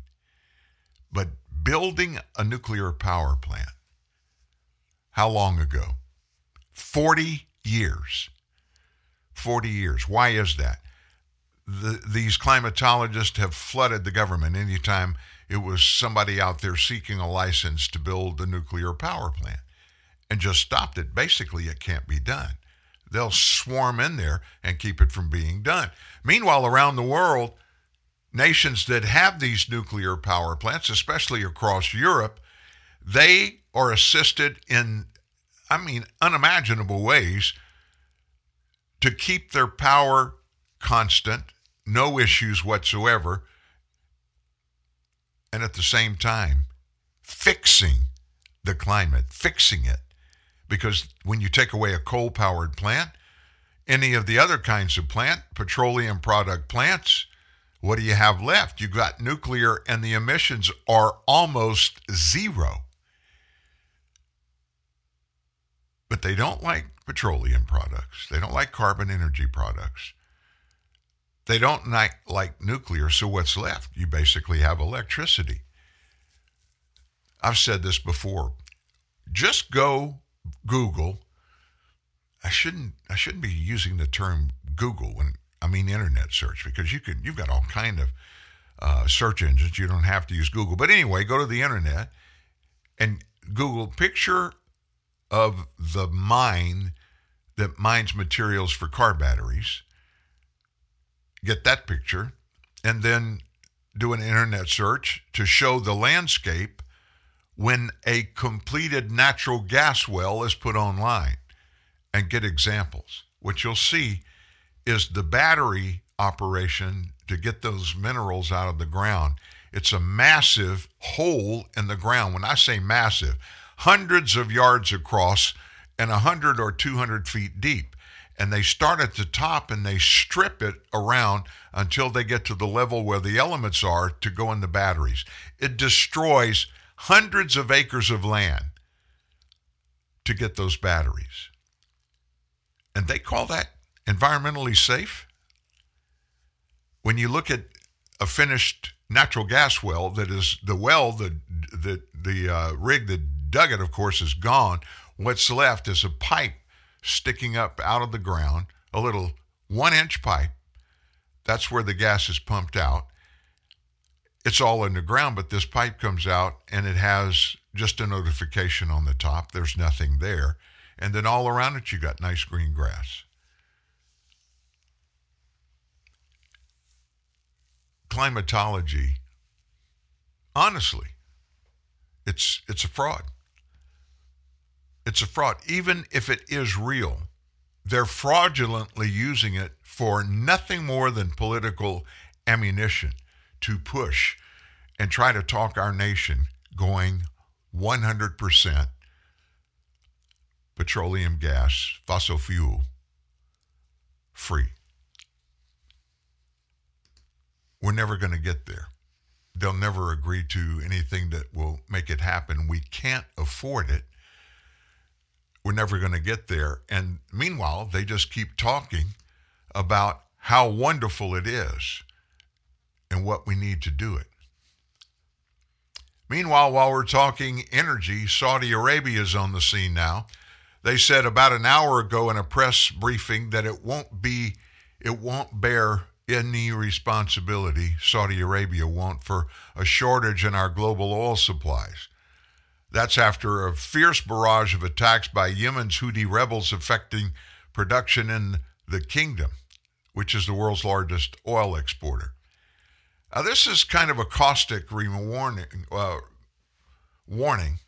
But building a nuclear power plant, how long ago? 40 years. 40 years. Why is that? The, these climatologists have flooded the government anytime it was somebody out there seeking a license to build a nuclear power plant and just stopped it. Basically, it can't be done. They'll swarm in there and keep it from being done. Meanwhile, around the world, nations that have these nuclear power plants, especially across Europe, they are assisted in, I mean, unimaginable ways to keep their power constant, no issues whatsoever, and at the same time, fixing the climate, fixing it. Because when you take away a coal powered plant, any of the other kinds of plant, petroleum product plants, what do you have left? You've got nuclear, and the emissions are almost zero. But they don't like petroleum products. They don't like carbon energy products. They don't like, like nuclear, so what's left? You basically have electricity. I've said this before. Just go Google. I shouldn't I shouldn't be using the term Google when I mean internet search because you can you've got all kind of uh, search engines. You don't have to use Google. But anyway, go to the internet and Google picture of the mine that mines materials for car batteries. Get that picture and then do an internet search to show the landscape when a completed natural gas well is put online and get examples. What you'll see is the battery operation to get those minerals out of the ground. It's a massive hole in the ground. When I say massive, hundreds of yards across and 100 or 200 feet deep. And they start at the top and they strip it around until they get to the level where the elements are to go in the batteries. It destroys hundreds of acres of land to get those batteries. And they call that environmentally safe? When you look at a finished natural gas well that is the well, the, the, the uh, rig that dug it, of course, is gone. What's left is a pipe sticking up out of the ground, a little one inch pipe. That's where the gas is pumped out. It's all in the ground, but this pipe comes out and it has just a notification on the top. There's nothing there. And then all around it, you got nice green grass. Climatology, honestly, it's, it's a fraud. It's a fraud. Even if it is real, they're fraudulently using it for nothing more than political ammunition to push and try to talk our nation going 100% petroleum gas, fossil fuel free. We're never going to get there. They'll never agree to anything that will make it happen. We can't afford it. We're never going to get there. And meanwhile, they just keep talking about how wonderful it is and what we need to do it. Meanwhile, while we're talking energy, Saudi Arabia is on the scene now. They said about an hour ago in a press briefing that it won't be, it won't bear any responsibility, Saudi Arabia won't, for a shortage in our global oil supplies. That's after a fierce barrage of attacks by Yemen's Houthi rebels affecting production in the kingdom, which is the world's largest oil exporter. Now, this is kind of a caustic warning, uh, warning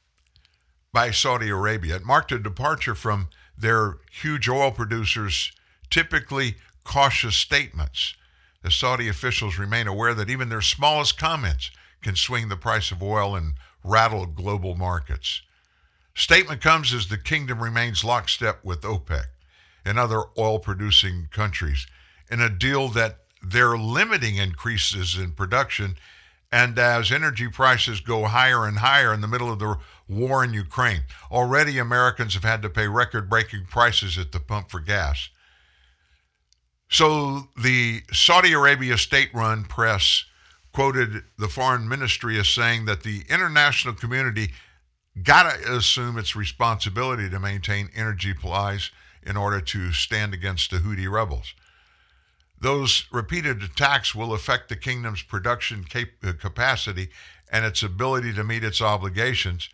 by Saudi Arabia. It marked a departure from their huge oil producers' typically cautious statements. The Saudi officials remain aware that even their smallest comments can swing the price of oil and rattle global markets. Statement comes as the kingdom remains lockstep with OPEC and other oil producing countries in a deal that they're limiting increases in production. And as energy prices go higher and higher in the middle of the war in Ukraine, already Americans have had to pay record breaking prices at the pump for gas. So the Saudi Arabia state run press quoted the foreign ministry as saying that the international community got to assume its responsibility to maintain energy supplies in order to stand against the Houthi rebels. Those repeated attacks will affect the kingdom's production cap- uh, capacity and its ability to meet its obligations.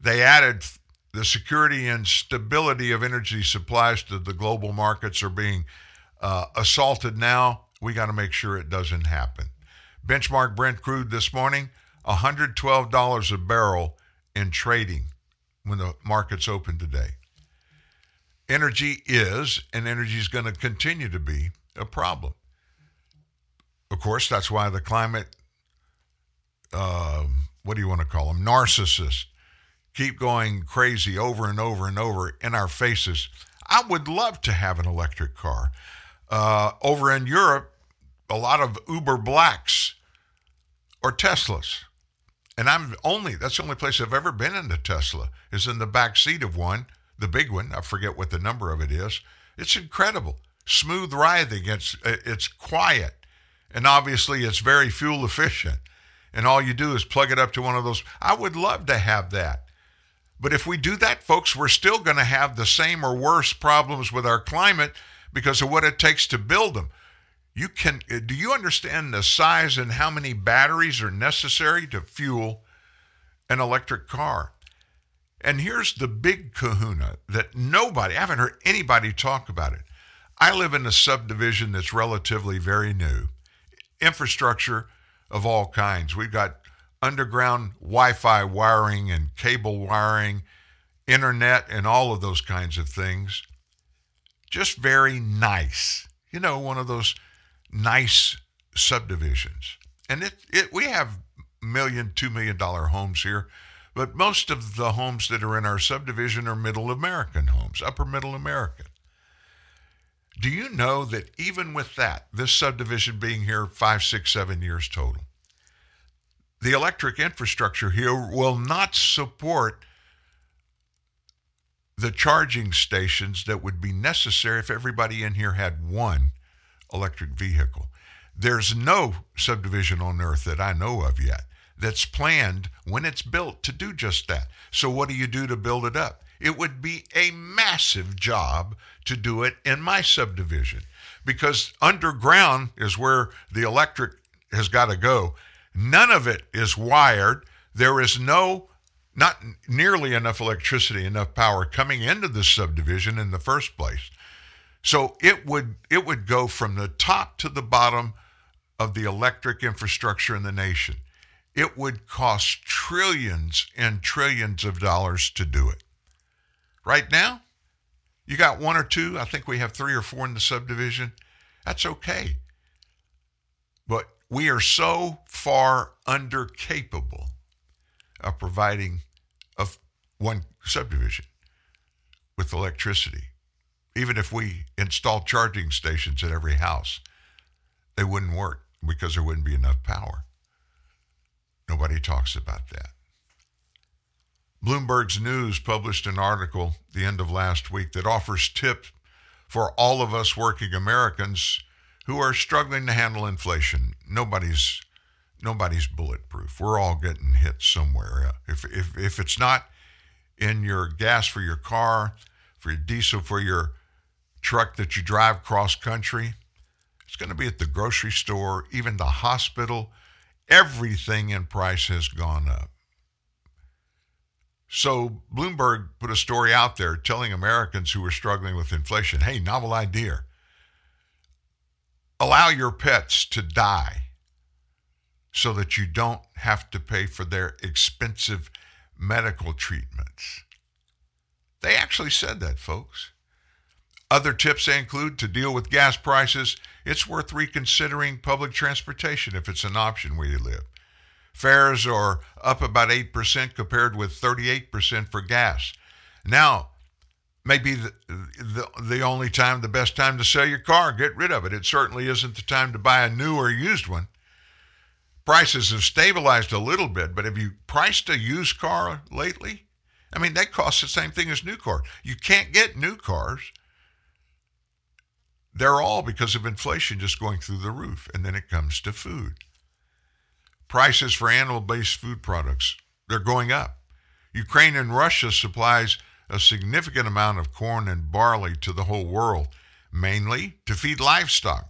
They added the security and stability of energy supplies to the global markets are being uh, assaulted now. We got to make sure it doesn't happen. Benchmark Brent crude this morning, $112 a barrel in trading when the markets open today. Energy is, and energy is going to continue to be, a problem. Of course, that's why the climate, uh, what do you want to call them, narcissists, keep going crazy over and over and over in our faces. I would love to have an electric car. Uh, over in Europe, a lot of Uber Blacks or Teslas. And I'm only, that's the only place I've ever been in a Tesla, is in the back seat of one, the big one. I forget what the number of it is. It's incredible. Smooth writhing. It's, it's quiet. And obviously, it's very fuel efficient. And all you do is plug it up to one of those. I would love to have that. But if we do that, folks, we're still going to have the same or worse problems with our climate because of what it takes to build them. You can uh, do you understand the size and how many batteries are necessary to fuel an electric car? And here's the big kahuna that nobody, I haven't heard anybody talk about it. I live in a subdivision that's relatively very new. Infrastructure of all kinds. We've got underground Wi Fi wiring and cable wiring, internet, and all of those kinds of things. Just very nice. You know, one of those nice subdivisions. And it, it we have million, two million dollar homes here, but most of the homes that are in our subdivision are middle American homes, upper middle American. Do you know that even with that, this subdivision being here five, six, seven years total, the electric infrastructure here will not support the charging stations that would be necessary if everybody in here had one electric vehicle. There's no subdivision on earth that I know of yet that's planned when it's built to do just that. So, what do you do to build it up? it would be a massive job to do it in my subdivision because underground is where the electric has got to go. None of it is wired. There is no, not nearly enough electricity, enough power coming into the subdivision in the first place. So it would it would go from the top to the bottom of the electric infrastructure in the nation. It would cost trillions and trillions of dollars to do it. Right now, you got one or two. I think we have three or four in the subdivision. That's okay. But we are so far under capable of providing of one subdivision with electricity. Even if we install charging stations at every house, they wouldn't work because there wouldn't be enough power. Nobody talks about that. Bloomberg's News published an article the end of last week that offers tips for all of us working Americans who are struggling to handle inflation. Nobody's nobody's bulletproof. We're all getting hit somewhere. If if if it's not in your gas for your car, for your diesel for your truck that you drive cross country, it's going to be at the grocery store, even the hospital. Everything in price has gone up. So Bloomberg put a story out there telling Americans who are struggling with inflation, hey, novel idea. Allow your pets to die so that you don't have to pay for their expensive medical treatments. They actually said that, folks. Other tips include to deal with gas prices, it's worth reconsidering public transportation if it's an option where you live. Fares are up about 8% compared with 38% for gas. Now, maybe the, the, the only time, the best time to sell your car, get rid of it. It certainly isn't the time to buy a new or used one. Prices have stabilized a little bit, but have you priced a used car lately? I mean, they cost the same thing as new car. You can't get new cars. They're all because of inflation just going through the roof. And then it comes to food. Prices for animal based food products, they're going up. Ukraine and Russia supplies a significant amount of corn and barley to the whole world, mainly to feed livestock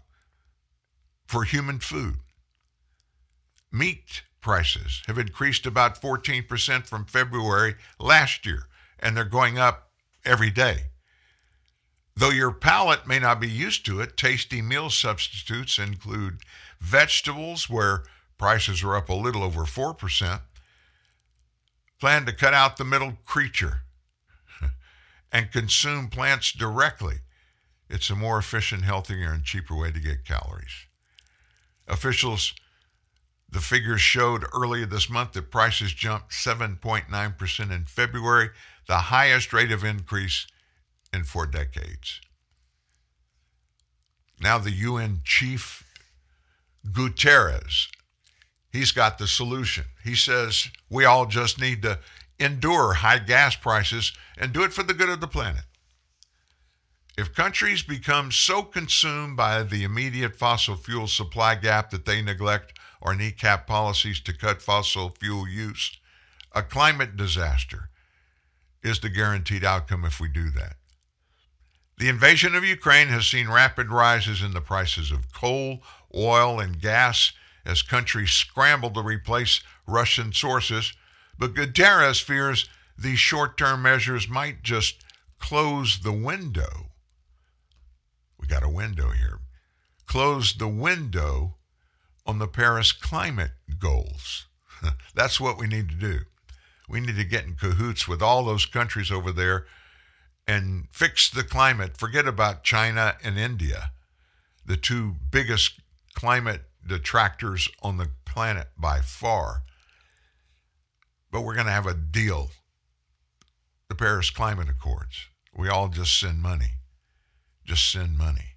for human food. Meat prices have increased about 14% from February last year, and they're going up every day. Though your palate may not be used to it, tasty meal substitutes include vegetables, where prices are up a little over 4%. Plan to cut out the middle creature and consume plants directly. It's a more efficient, healthier, and cheaper way to get calories. Officials, the figures showed earlier this month that prices jumped 7.9% in February, the highest rate of increase in four decades. Now, the UN chief Guterres, he's got the solution. He says we all just need to endure high gas prices and do it for the good of the planet. If countries become so consumed by the immediate fossil fuel supply gap that they neglect or kneecap policies to cut fossil fuel use, a climate disaster is the guaranteed outcome if we do that. The invasion of Ukraine has seen rapid rises in the prices of coal, oil, and gas as countries scramble to replace Russian sources. But Guterres fears these short term measures might just close the window. We got a window here. Close the window on the Paris climate goals. That's what we need to do. We need to get in cahoots with all those countries over there and fix the climate. Forget about China and India, the two biggest climate detractors on the planet by far. But we're going to have a deal the Paris Climate Accords. We all just send money. Just send money.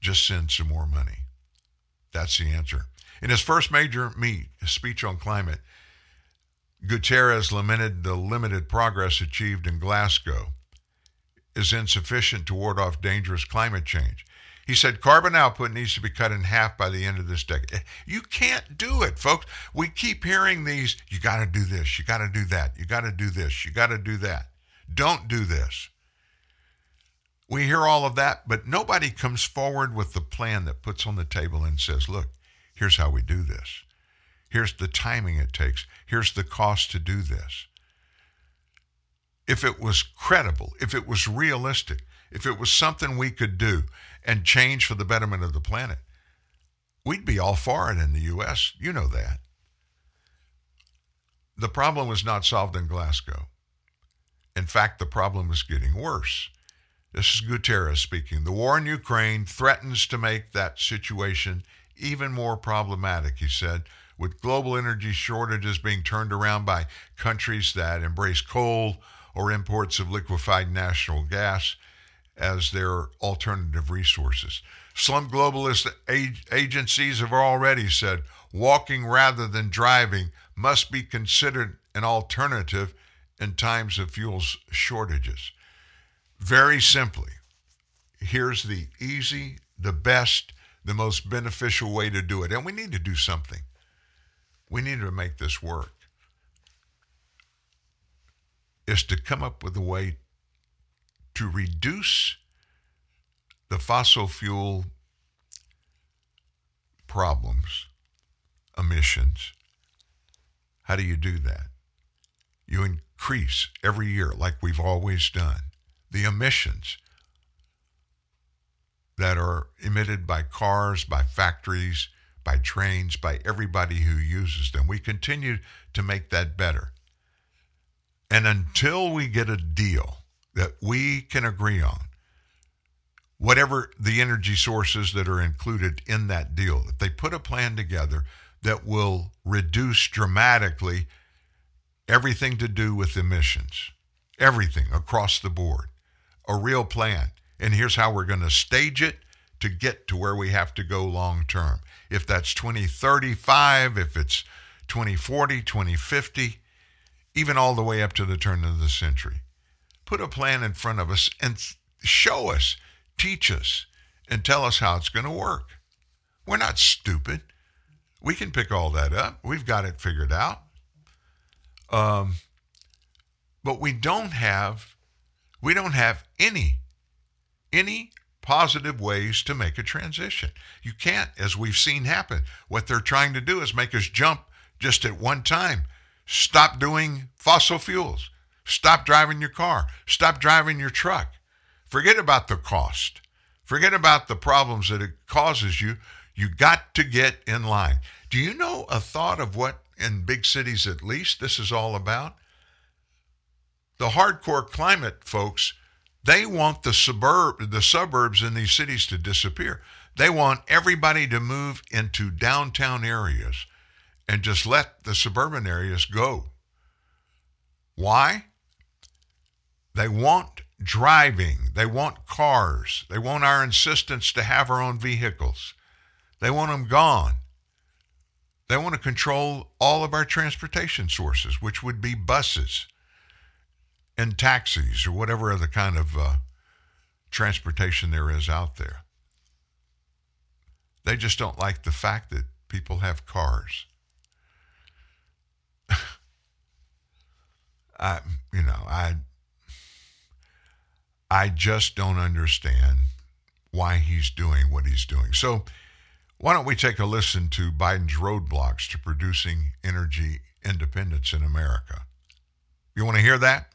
Just send some more money. That's the answer. In his first major meet, his speech on climate, Guterres lamented the limited progress achieved in Glasgow is insufficient to ward off dangerous climate change. He said carbon output needs to be cut in half by the end of this decade. Eh, you can't do it, folks. We keep hearing these you got to do this, you got to do that, you got to do this, you got to do that. Don't do this. We hear all of that, but nobody comes forward with the plan that puts on the table and says, look, here's how we do this. Here's the timing it takes. Here's the cost to do this. If it was credible, if it was realistic, if it was something we could do and change for the betterment of the planet, we'd be all for it in the U.S. You know that. The problem was not solved in Glasgow. In fact, the problem is getting worse. This is Guterres speaking. The war in Ukraine threatens to make that situation even more problematic, he said, with global energy shortages being turned around by countries that embrace coal or imports of liquefied natural gas as their alternative resources. Some globalist ag- agencies have already said walking rather than driving must be considered an alternative in times of fuel shortages. Very simply, here's the easy, the best, the most beneficial way to do it. And we need to do something. We need to make this work. Is to come up with a way to reduce the fossil fuel problems, emissions. How do you do that? You increase every year, like we've always done, the emissions that are emitted by cars, by factories, by trains, by everybody who uses them. We continue to make that better. And until we get a deal that we can agree on, whatever the energy sources that are included in that deal, if they put a plan together that will reduce dramatically everything to do with emissions, everything across the board, a real plan. And here's how we're going to stage it to get to where we have to go long term. If that's 2035, if it's 2040, 2050, even all the way up to the turn of the century. Put a plan in front of us and show us, teach us, and tell us how it's going to work. We're not stupid. We can pick all that up. We've got it figured out. Um, but we don't have we don't have any any positive ways to make a transition. You can't, as we've seen happen. What they're trying to do is make us jump just at one time. Stop doing fossil fuels. Stop driving your car. Stop driving your truck. Forget about the cost. Forget about the problems that it causes you. You got to get in line. Do you know a thought of what, in big cities at least, this is all about? The hardcore climate folks, they want the suburb the suburbs in these cities to disappear. They want everybody to move into downtown areas and just let the suburban areas go. Why? They want driving. They want cars. They want our insistence to have our own vehicles. They want them gone. They want to control all of our transportation sources, which would be buses and taxis or whatever other kind of uh, transportation there is out there. They just don't like the fact that people have cars. I, you know, I, I just don't understand why he's doing what he's doing. So, why don't we take a listen to Biden's roadblocks to producing energy independence in America? You want to hear that?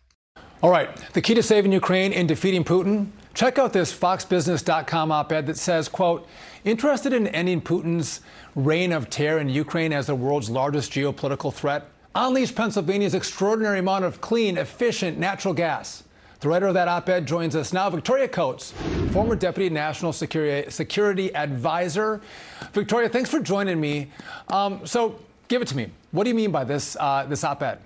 All right, the key to saving Ukraine and defeating Putin. Check out this foxbusiness.com op-ed that says, quote, interested in ending Putin's reign of terror in Ukraine as the world's largest geopolitical threat? Unleash Pennsylvania's extraordinary amount of clean, efficient natural gas. The writer of that op ed joins us now, Victoria Coates, former Deputy National Security, Security Advisor. Victoria, thanks for joining me. Um, so, give it to me. What do you mean by this, uh, this op ed?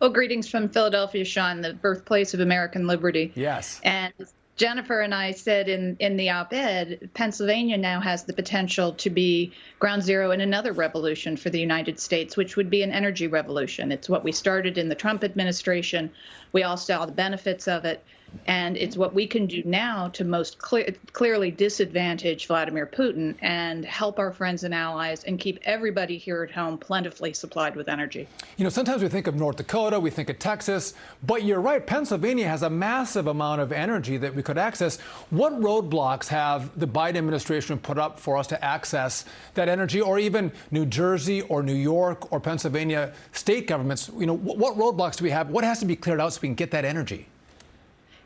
Well, greetings from Philadelphia, Sean, the birthplace of American liberty. Yes. And Jennifer and I said in, in the op ed, Pennsylvania now has the potential to be ground zero in another revolution for the United States, which would be an energy revolution. It's what we started in the Trump administration. We all saw the benefits of it. And it's what we can do now to most clear, clearly disadvantage Vladimir Putin and help our friends and allies and keep everybody here at home plentifully supplied with energy. You know, sometimes we think of North Dakota, we think of Texas, but you're right. Pennsylvania has a massive amount of energy that we could access. What roadblocks have the Biden administration put up for us to access that energy, or even New Jersey or New York or Pennsylvania state governments? You know, what roadblocks do we have? What has to be cleared out so we can get that energy?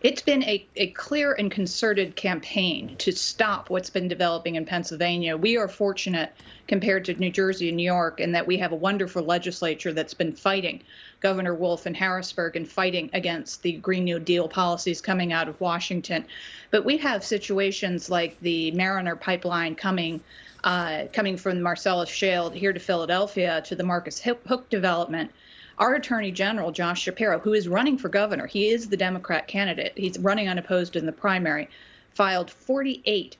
It's been a, a clear and concerted campaign to stop what's been developing in Pennsylvania. We are fortunate compared to New Jersey and New York in that we have a wonderful legislature that's been fighting Governor Wolf in Harrisburg and fighting against the Green New Deal policies coming out of Washington. But we have situations like the Mariner pipeline coming uh, coming from the Marcellus Shale here to Philadelphia to the Marcus Hook development our Attorney General, Josh Shapiro, who is running for governor, he is the Democrat candidate, he's running unopposed in the primary, filed 48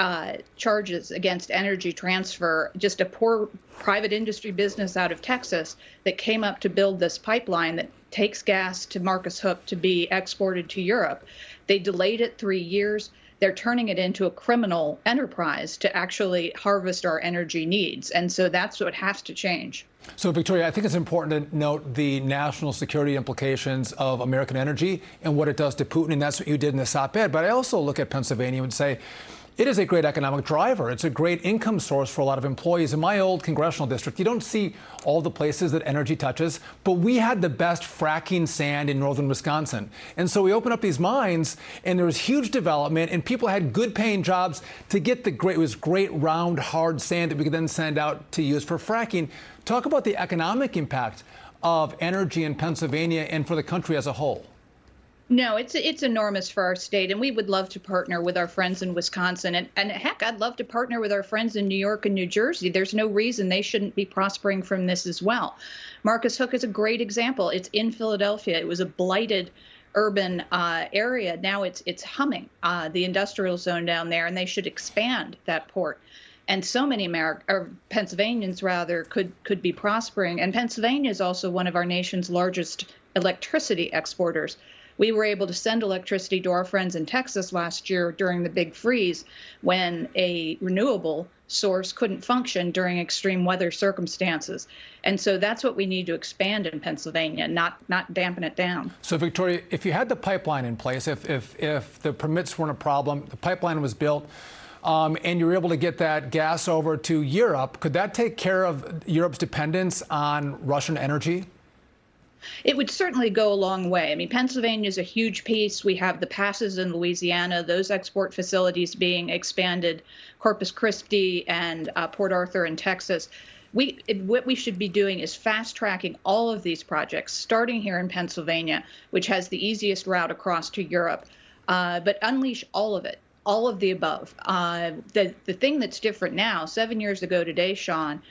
uh, charges against Energy Transfer, just a poor private industry business out of Texas that came up to build this pipeline that takes gas to Marcus Hook to be exported to Europe. They delayed it three years they're turning it into a criminal enterprise to actually harvest our energy needs. And so that's what has to change. So, Victoria, I think it's important to note the national security implications of American energy and what it does to Putin. And that's what you did in this op ed. But I also look at Pennsylvania and say, it is a great economic driver. It's a great income source for a lot of employees. In my old congressional district, you don't see all the places that energy touches, but we had the best fracking sand in northern Wisconsin. And so we opened up these mines, and there was huge development, and people had good paying jobs to get the great, it was great round, hard sand that we could then send out to use for fracking. Talk about the economic impact of energy in Pennsylvania and for the country as a whole. No, it's it's enormous for our state, and we would love to partner with our friends in Wisconsin, and and heck, I'd love to partner with our friends in New York and New Jersey. There's no reason they shouldn't be prospering from this as well. Marcus Hook is a great example. It's in Philadelphia. It was a blighted urban uh, area. Now it's it's humming. Uh, the industrial zone down there, and they should expand that port and so many Ameri- or Pennsylvanians rather could could be prospering. And Pennsylvania is also one of our nation's largest electricity exporters we were able to send electricity to our friends in Texas last year during the big freeze when a renewable source couldn't function during extreme weather circumstances. And so that's what we need to expand in Pennsylvania, not not dampen it down. So Victoria, if you had the pipeline in place, if if if the permits weren't a problem, the pipeline was built, um, and you're able to get that gas over to Europe, could that take care of Europe's dependence on Russian energy? It would certainly go a long way. I mean, Pennsylvania is a huge piece. We have the passes in Louisiana, those export facilities being expanded, Corpus Christi and uh, Port Arthur in Texas. We, what we should be doing is fast tracking all of these projects, starting here in Pennsylvania, which has the easiest route across to Europe, uh, but unleash all of it all of the above. Uh, the the thing that's different now, seven years ago today, Sean,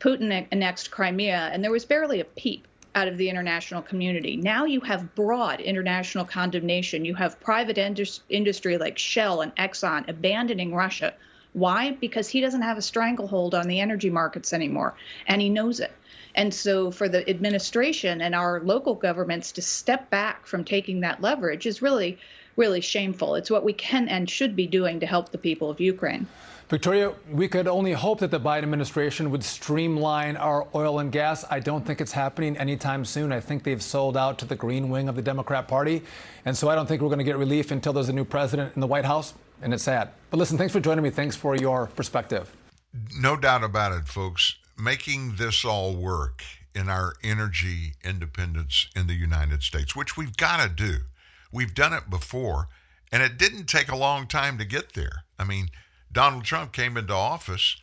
Putin annexed Crimea, and there was barely a peep out of the international community. Now you have broad international condemnation. You have private indus- industry like Shell and Exxon abandoning Russia. Why? Because he doesn't have a stranglehold on the energy markets anymore, and he knows it. And so, for the administration and our local governments to step back from taking that leverage is really, really shameful. It's what we can and should be doing to help the people of Ukraine. Victoria, we could only hope that the Biden administration would streamline our oil and gas. I don't think it's happening anytime soon. I think they've sold out to the green wing of the Democrat Party. And so I don't think we're going to get relief until there's a new president in the White House. And it's sad. But listen, thanks for joining me. Thanks for your perspective. No doubt about it, folks. Making this all work in our energy independence in the United States, which we've got to do. We've done it before, and it didn't take a long time to get there. I mean, Donald Trump came into office,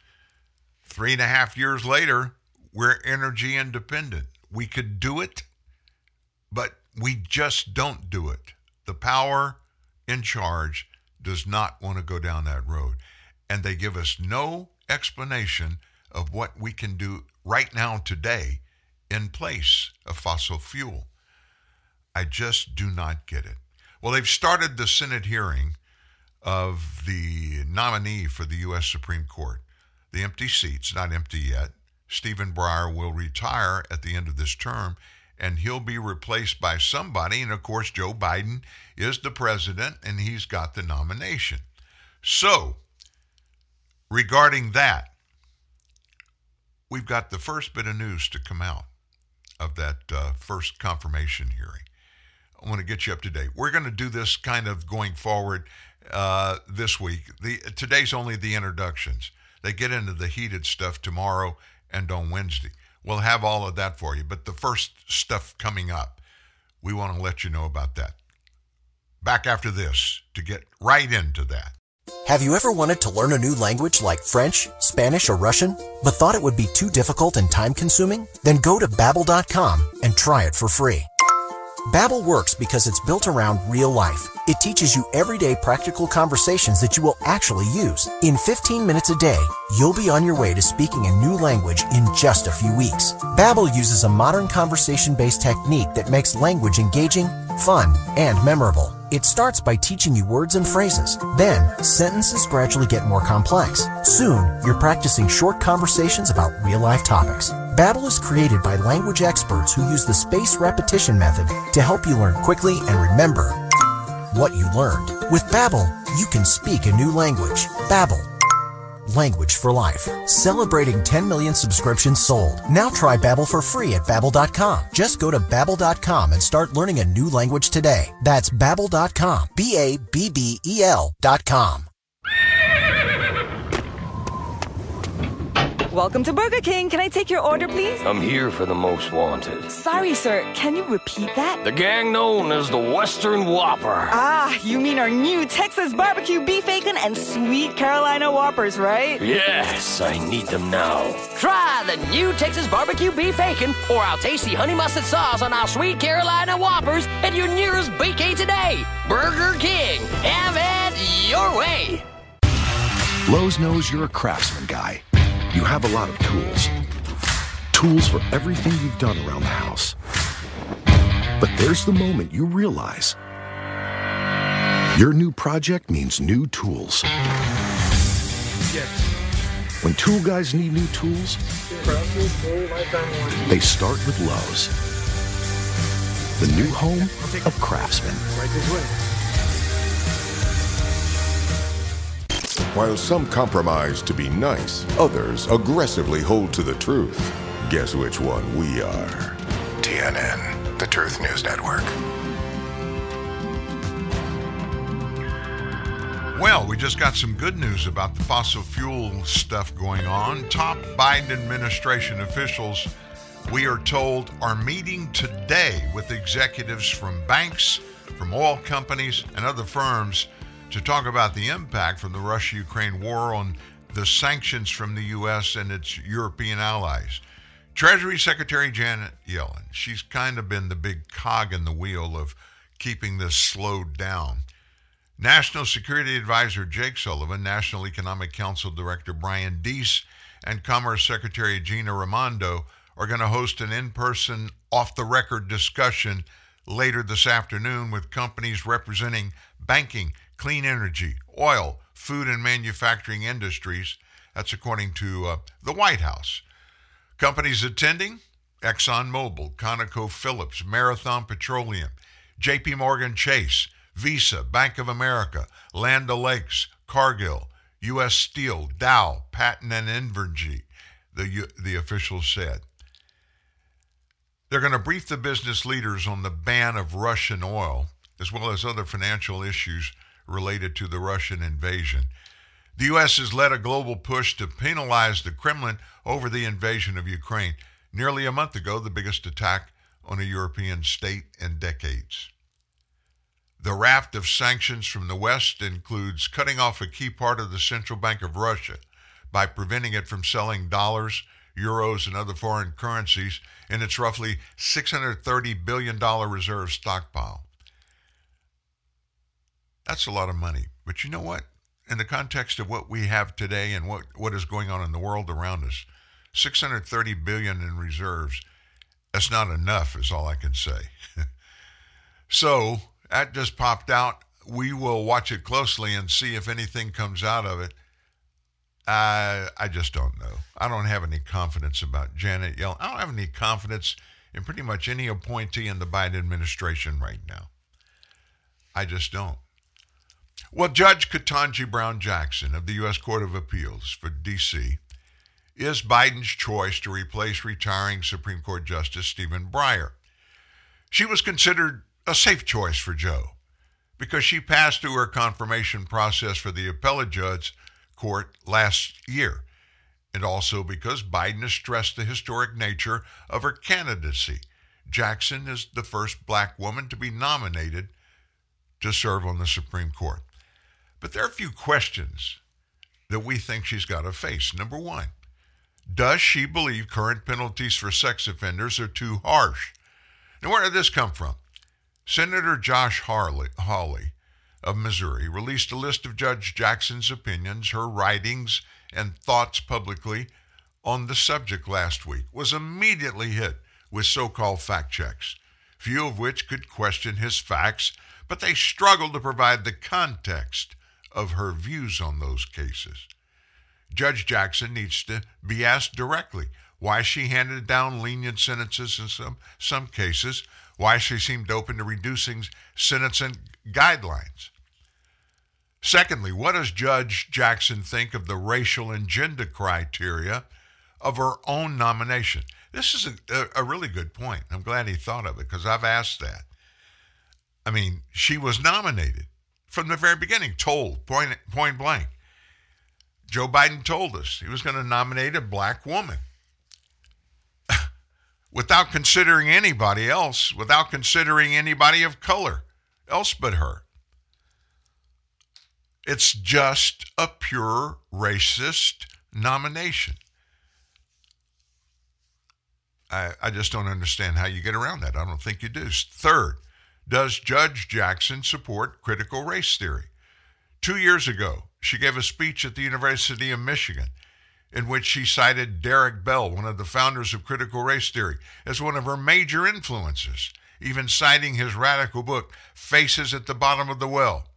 three and a half years later, we're energy independent. We could do it, but we just don't do it. The power in charge does not want to go down that road. And they give us no explanation of what we can do right now, today, in place of fossil fuel. I just do not get it. Well, they've started the Senate hearing of the nominee for the U.S. Supreme Court. The empty seat's not empty yet. Stephen Breyer will retire at the end of this term, and he'll be replaced by somebody. And of course, Joe Biden is the president and he's got the nomination. So, regarding that, we've got the first bit of news to come out of that uh, first confirmation hearing. I want to get you up to date. We're going to do this kind of going forward uh, this week. The today's only the introductions. They get into the heated stuff tomorrow and on Wednesday. We'll have all of that for you. But the first stuff coming up, we want to let you know about that. Back after this to get right into that. Have you ever wanted to learn a new language like French, Spanish, or Russian, but thought it would be too difficult and time consuming? Then go to babbel.com and try it for free. Babbel works because it's built around real life. It teaches you everyday practical conversations that you will actually use. In 15 minutes a day, you'll be on your way to speaking a new language in just a few weeks. Babbel uses a modern conversation-based technique that makes language engaging, fun, and memorable. It starts by teaching you words and phrases. Then, sentences gradually get more complex. Soon, you're practicing short conversations about real-life topics. Babbel is created by language experts who use the spaced repetition method to help you learn quickly and remember what you learned. With Babbel, you can speak a new language. Babbel, language for life. Celebrating 10 million subscriptions sold. Now try Babbel for free at babbel.com. Just go to babbel.com and start learning a new language today. That's babbel.com. B A B B E L.com. Welcome to Burger King. Can I take your order, please? I'm here for the most wanted. Sorry, sir. Can you repeat that? The gang known as the Western Whopper. Ah, you mean our new Texas barbecue beef bacon and sweet Carolina Whoppers, right? Yes, I need them now. Try the new Texas barbecue beef bacon or our tasty honey mustard sauce on our sweet Carolina Whoppers at your nearest BK today. Burger King. Have it your way. Lowe's knows you're a craftsman guy. You have a lot of tools. Tools for everything you've done around the house. But there's the moment you realize your new project means new tools. Yes. When tool guys need new tools, they start with Lowe's, the new home of craftsmen. While some compromise to be nice, others aggressively hold to the truth. Guess which one we are? TNN, the Truth News Network. Well, we just got some good news about the fossil fuel stuff going on. Top Biden administration officials, we are told, are meeting today with executives from banks, from oil companies, and other firms to talk about the impact from the Russia Ukraine war on the sanctions from the U.S. and its European allies. Treasury Secretary Janet Yellen, she's kind of been the big cog in the wheel of keeping this slowed down. National Security Advisor Jake Sullivan, National Economic Council Director Brian Deese, and Commerce Secretary Gina Raimondo are going to host an in person, off the record discussion later this afternoon with companies representing banking, clean energy, oil, food, and manufacturing industries. That's according to uh, the White House. Companies attending ExxonMobil, ConocoPhillips, Marathon Petroleum, JP Morgan Chase, Visa, Bank of America, Land O'Lakes, Cargill, U.S. Steel, Dow, Pattern, and Invenergy, the, the officials said. They're going to brief the business leaders on the ban of Russian oil, as well as other financial issues related to the Russian invasion. The U.S. has led a global push to penalize the Kremlin over the invasion of Ukraine. Nearly a month ago, the biggest attack on a European state in decades. The raft of sanctions from the West includes cutting off a key part of the Central Bank of Russia by preventing it from selling dollars, euros, and other foreign currencies in its roughly $630 billion reserve stockpile. That's a lot of money. But you know what? In the context of what we have today and what, what is going on in the world around us, 630 billion in reserves, that's not enough, is all I can say. so that just popped out. We will watch it closely and see if anything comes out of it. I I just don't know. I don't have any confidence about Janet Yellen. I don't have any confidence in pretty much any appointee in the Biden administration right now. I just don't. Well, Judge Ketanji Brown Jackson of the U.S. Court of Appeals for D.C. is Biden's choice to replace retiring Supreme Court Justice Stephen Breyer. She was considered a safe choice for Joe because she passed through her confirmation process for the appellate judge court last year, and also because Biden has stressed the historic nature of her candidacy. Jackson is the first black woman to be nominated to serve on the Supreme Court. But there are a few questions that we think she's got to face. Number one, does she believe current penalties for sex offenders are too harsh? Now, where did this come from? Senator Josh Hawley, Hawley of Missouri released a list of Judge Jackson's opinions, her writings, and thoughts publicly on the subject last week, was immediately hit with so called fact checks, few of which could question his facts, but they struggled to provide the context of her views on those cases. Judge Jackson needs to be asked directly why she handed down lenient sentences in some, some cases, why she seemed open to reducing sentencing guidelines. Secondly, what does Judge Jackson think of the racial and gender criteria of her own nomination? This is a, a really good point. I'm glad he thought of it because I've asked that. I mean, she was nominated from the very beginning, told point, point blank. Joe Biden told us he was going to nominate a black woman without considering anybody else, without considering anybody of color else but her. It's just a pure racist nomination. I, I just don't understand how you get around that. I don't think you do. Third, does Judge Jackson support critical race theory? Two years ago, she gave a speech at the University of Michigan in which she cited Derek Bell, one of the founders of critical race theory, as one of her major influences, even citing his radical book, Faces at the Bottom of the Well.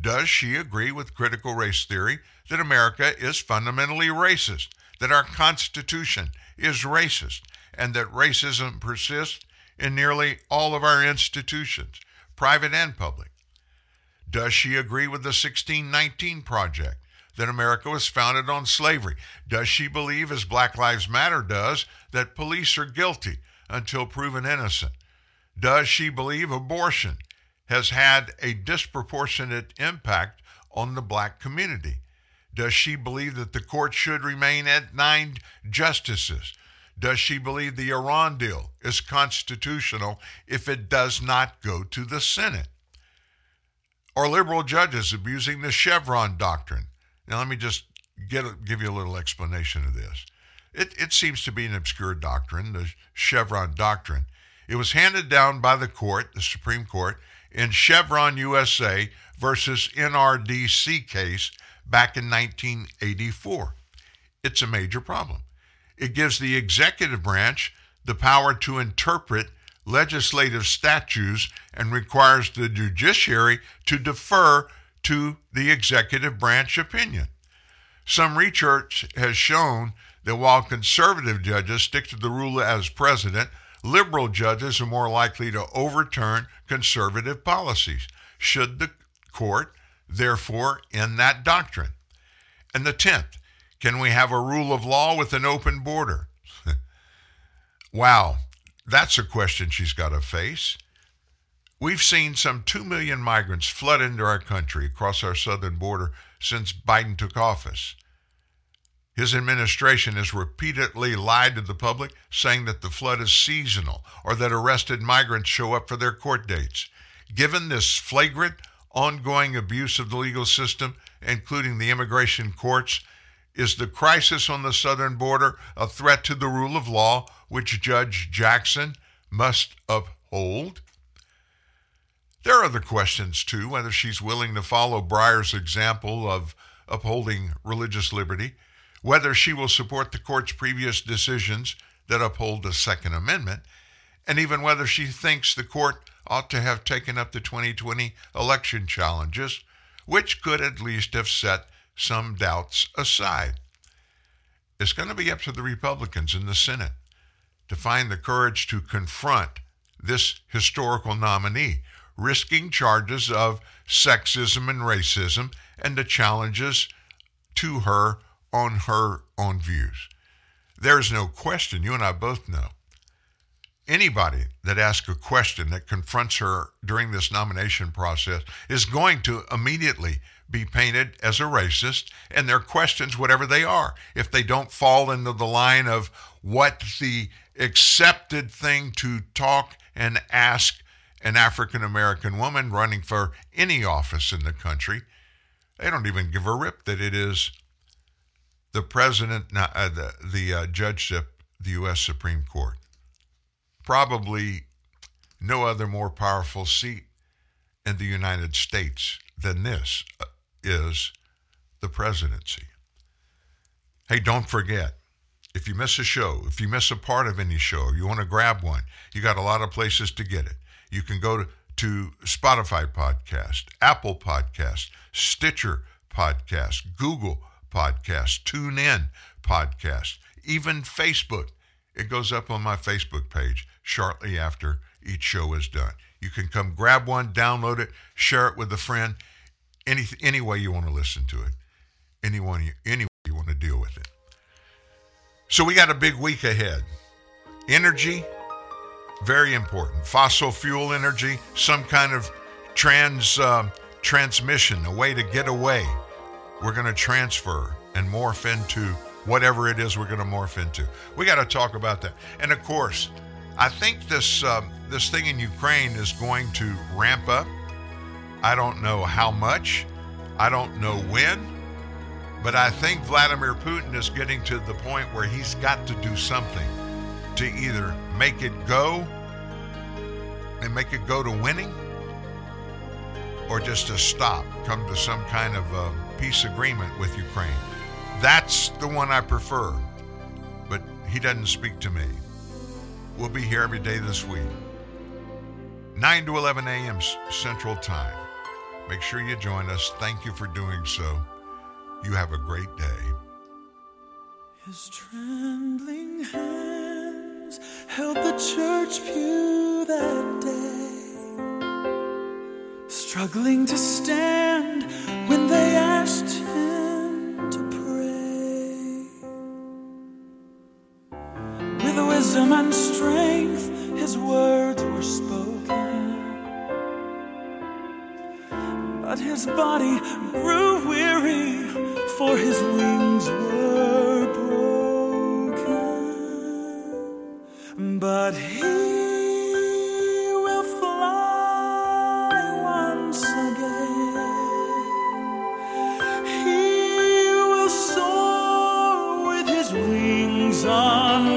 Does she agree with critical race theory that America is fundamentally racist, that our Constitution is racist, and that racism persists in nearly all of our institutions, private and public? Does she agree with the 1619 Project that America was founded on slavery? Does she believe, as Black Lives Matter does, that police are guilty until proven innocent? Does she believe abortion has had a disproportionate impact on the black community? Does she believe that the court should remain at nine justices? Does she believe the Iran deal is constitutional if it does not go to the Senate? Are liberal judges abusing the Chevron doctrine? Now, let me just get give you a little explanation of this. It, it seems to be an obscure doctrine, the Chevron doctrine. It was handed down by the court, the Supreme Court, in Chevron USA versus NRDC case back in 1984. It's a major problem. It gives the executive branch the power to interpret legislative statutes and requires the judiciary to defer to the executive branch opinion. Some research has shown that while conservative judges stick to the rule as president, liberal judges are more likely to overturn conservative policies. Should the court, therefore, end that doctrine? And the 10th, can we have a rule of law with an open border? wow, that's a question she's got to face. We've seen some 2 million migrants flood into our country across our southern border since Biden took office. His administration has repeatedly lied to the public, saying that the flood is seasonal or that arrested migrants show up for their court dates. Given this flagrant, ongoing abuse of the legal system, including the immigration courts, is the crisis on the southern border a threat to the rule of law, which Judge Jackson must uphold? There are other questions, too, whether she's willing to follow Breyer's example of upholding religious liberty whether she will support the court's previous decisions that uphold the Second Amendment, and even whether she thinks the court ought to have taken up the 2020 election challenges, which could at least have set some doubts aside. It's going to be up to the Republicans in the Senate to find the courage to confront this historical nominee, risking charges of sexism and racism and the challenges to her on her own views. There's no question, you and I both know. Anybody that asks a question that confronts her during this nomination process is going to immediately be painted as a racist, and their questions, whatever they are, if they don't fall into the line of what the accepted thing to talk and ask an African American woman running for any office in the country, they don't even give a rip that it is the president, uh, the, the uh, judgeship, the U.S. Supreme Court. Probably no other more powerful seat in the United States than this uh, is the presidency. Hey, don't forget, if you miss a show, if you miss a part of any show, you want to grab one, you got a lot of places to get it. You can go to, to Spotify Podcast, Apple Podcast, Stitcher Podcast, Google Podcast, TuneIn Podcast, even Facebook. It goes up on my Facebook page shortly after each show is done. You can come grab one, download it, share it with a friend, any any way you want to listen to it, anyone any way you want to deal with it. So we got a big week ahead. Energy, very important. Fossil fuel energy, some kind of trans uh, transmission, a way to get away. We're going to transfer and morph into whatever it is we're going to morph into. We got to talk about that. And of course, I think this um, this thing in Ukraine is going to ramp up. I don't know how much, I don't know when, but I think Vladimir Putin is getting to the point where he's got to do something to either make it go and make it go to winning or just to stop, come to some kind of uh, peace agreement with Ukraine. That's the one I prefer, but he doesn't speak to me. We'll be here every day this week, 9 to 11 a.m. Central Time. Make sure you join us. Thank you for doing so. You have a great day. His trembling hands held the church pew that day, struggling to stand when they asked him to pray. With wisdom and strength, his words were spoken. But his body grew weary, for his wings were broken. But he will fly once again. He will soar with his wings unfolded.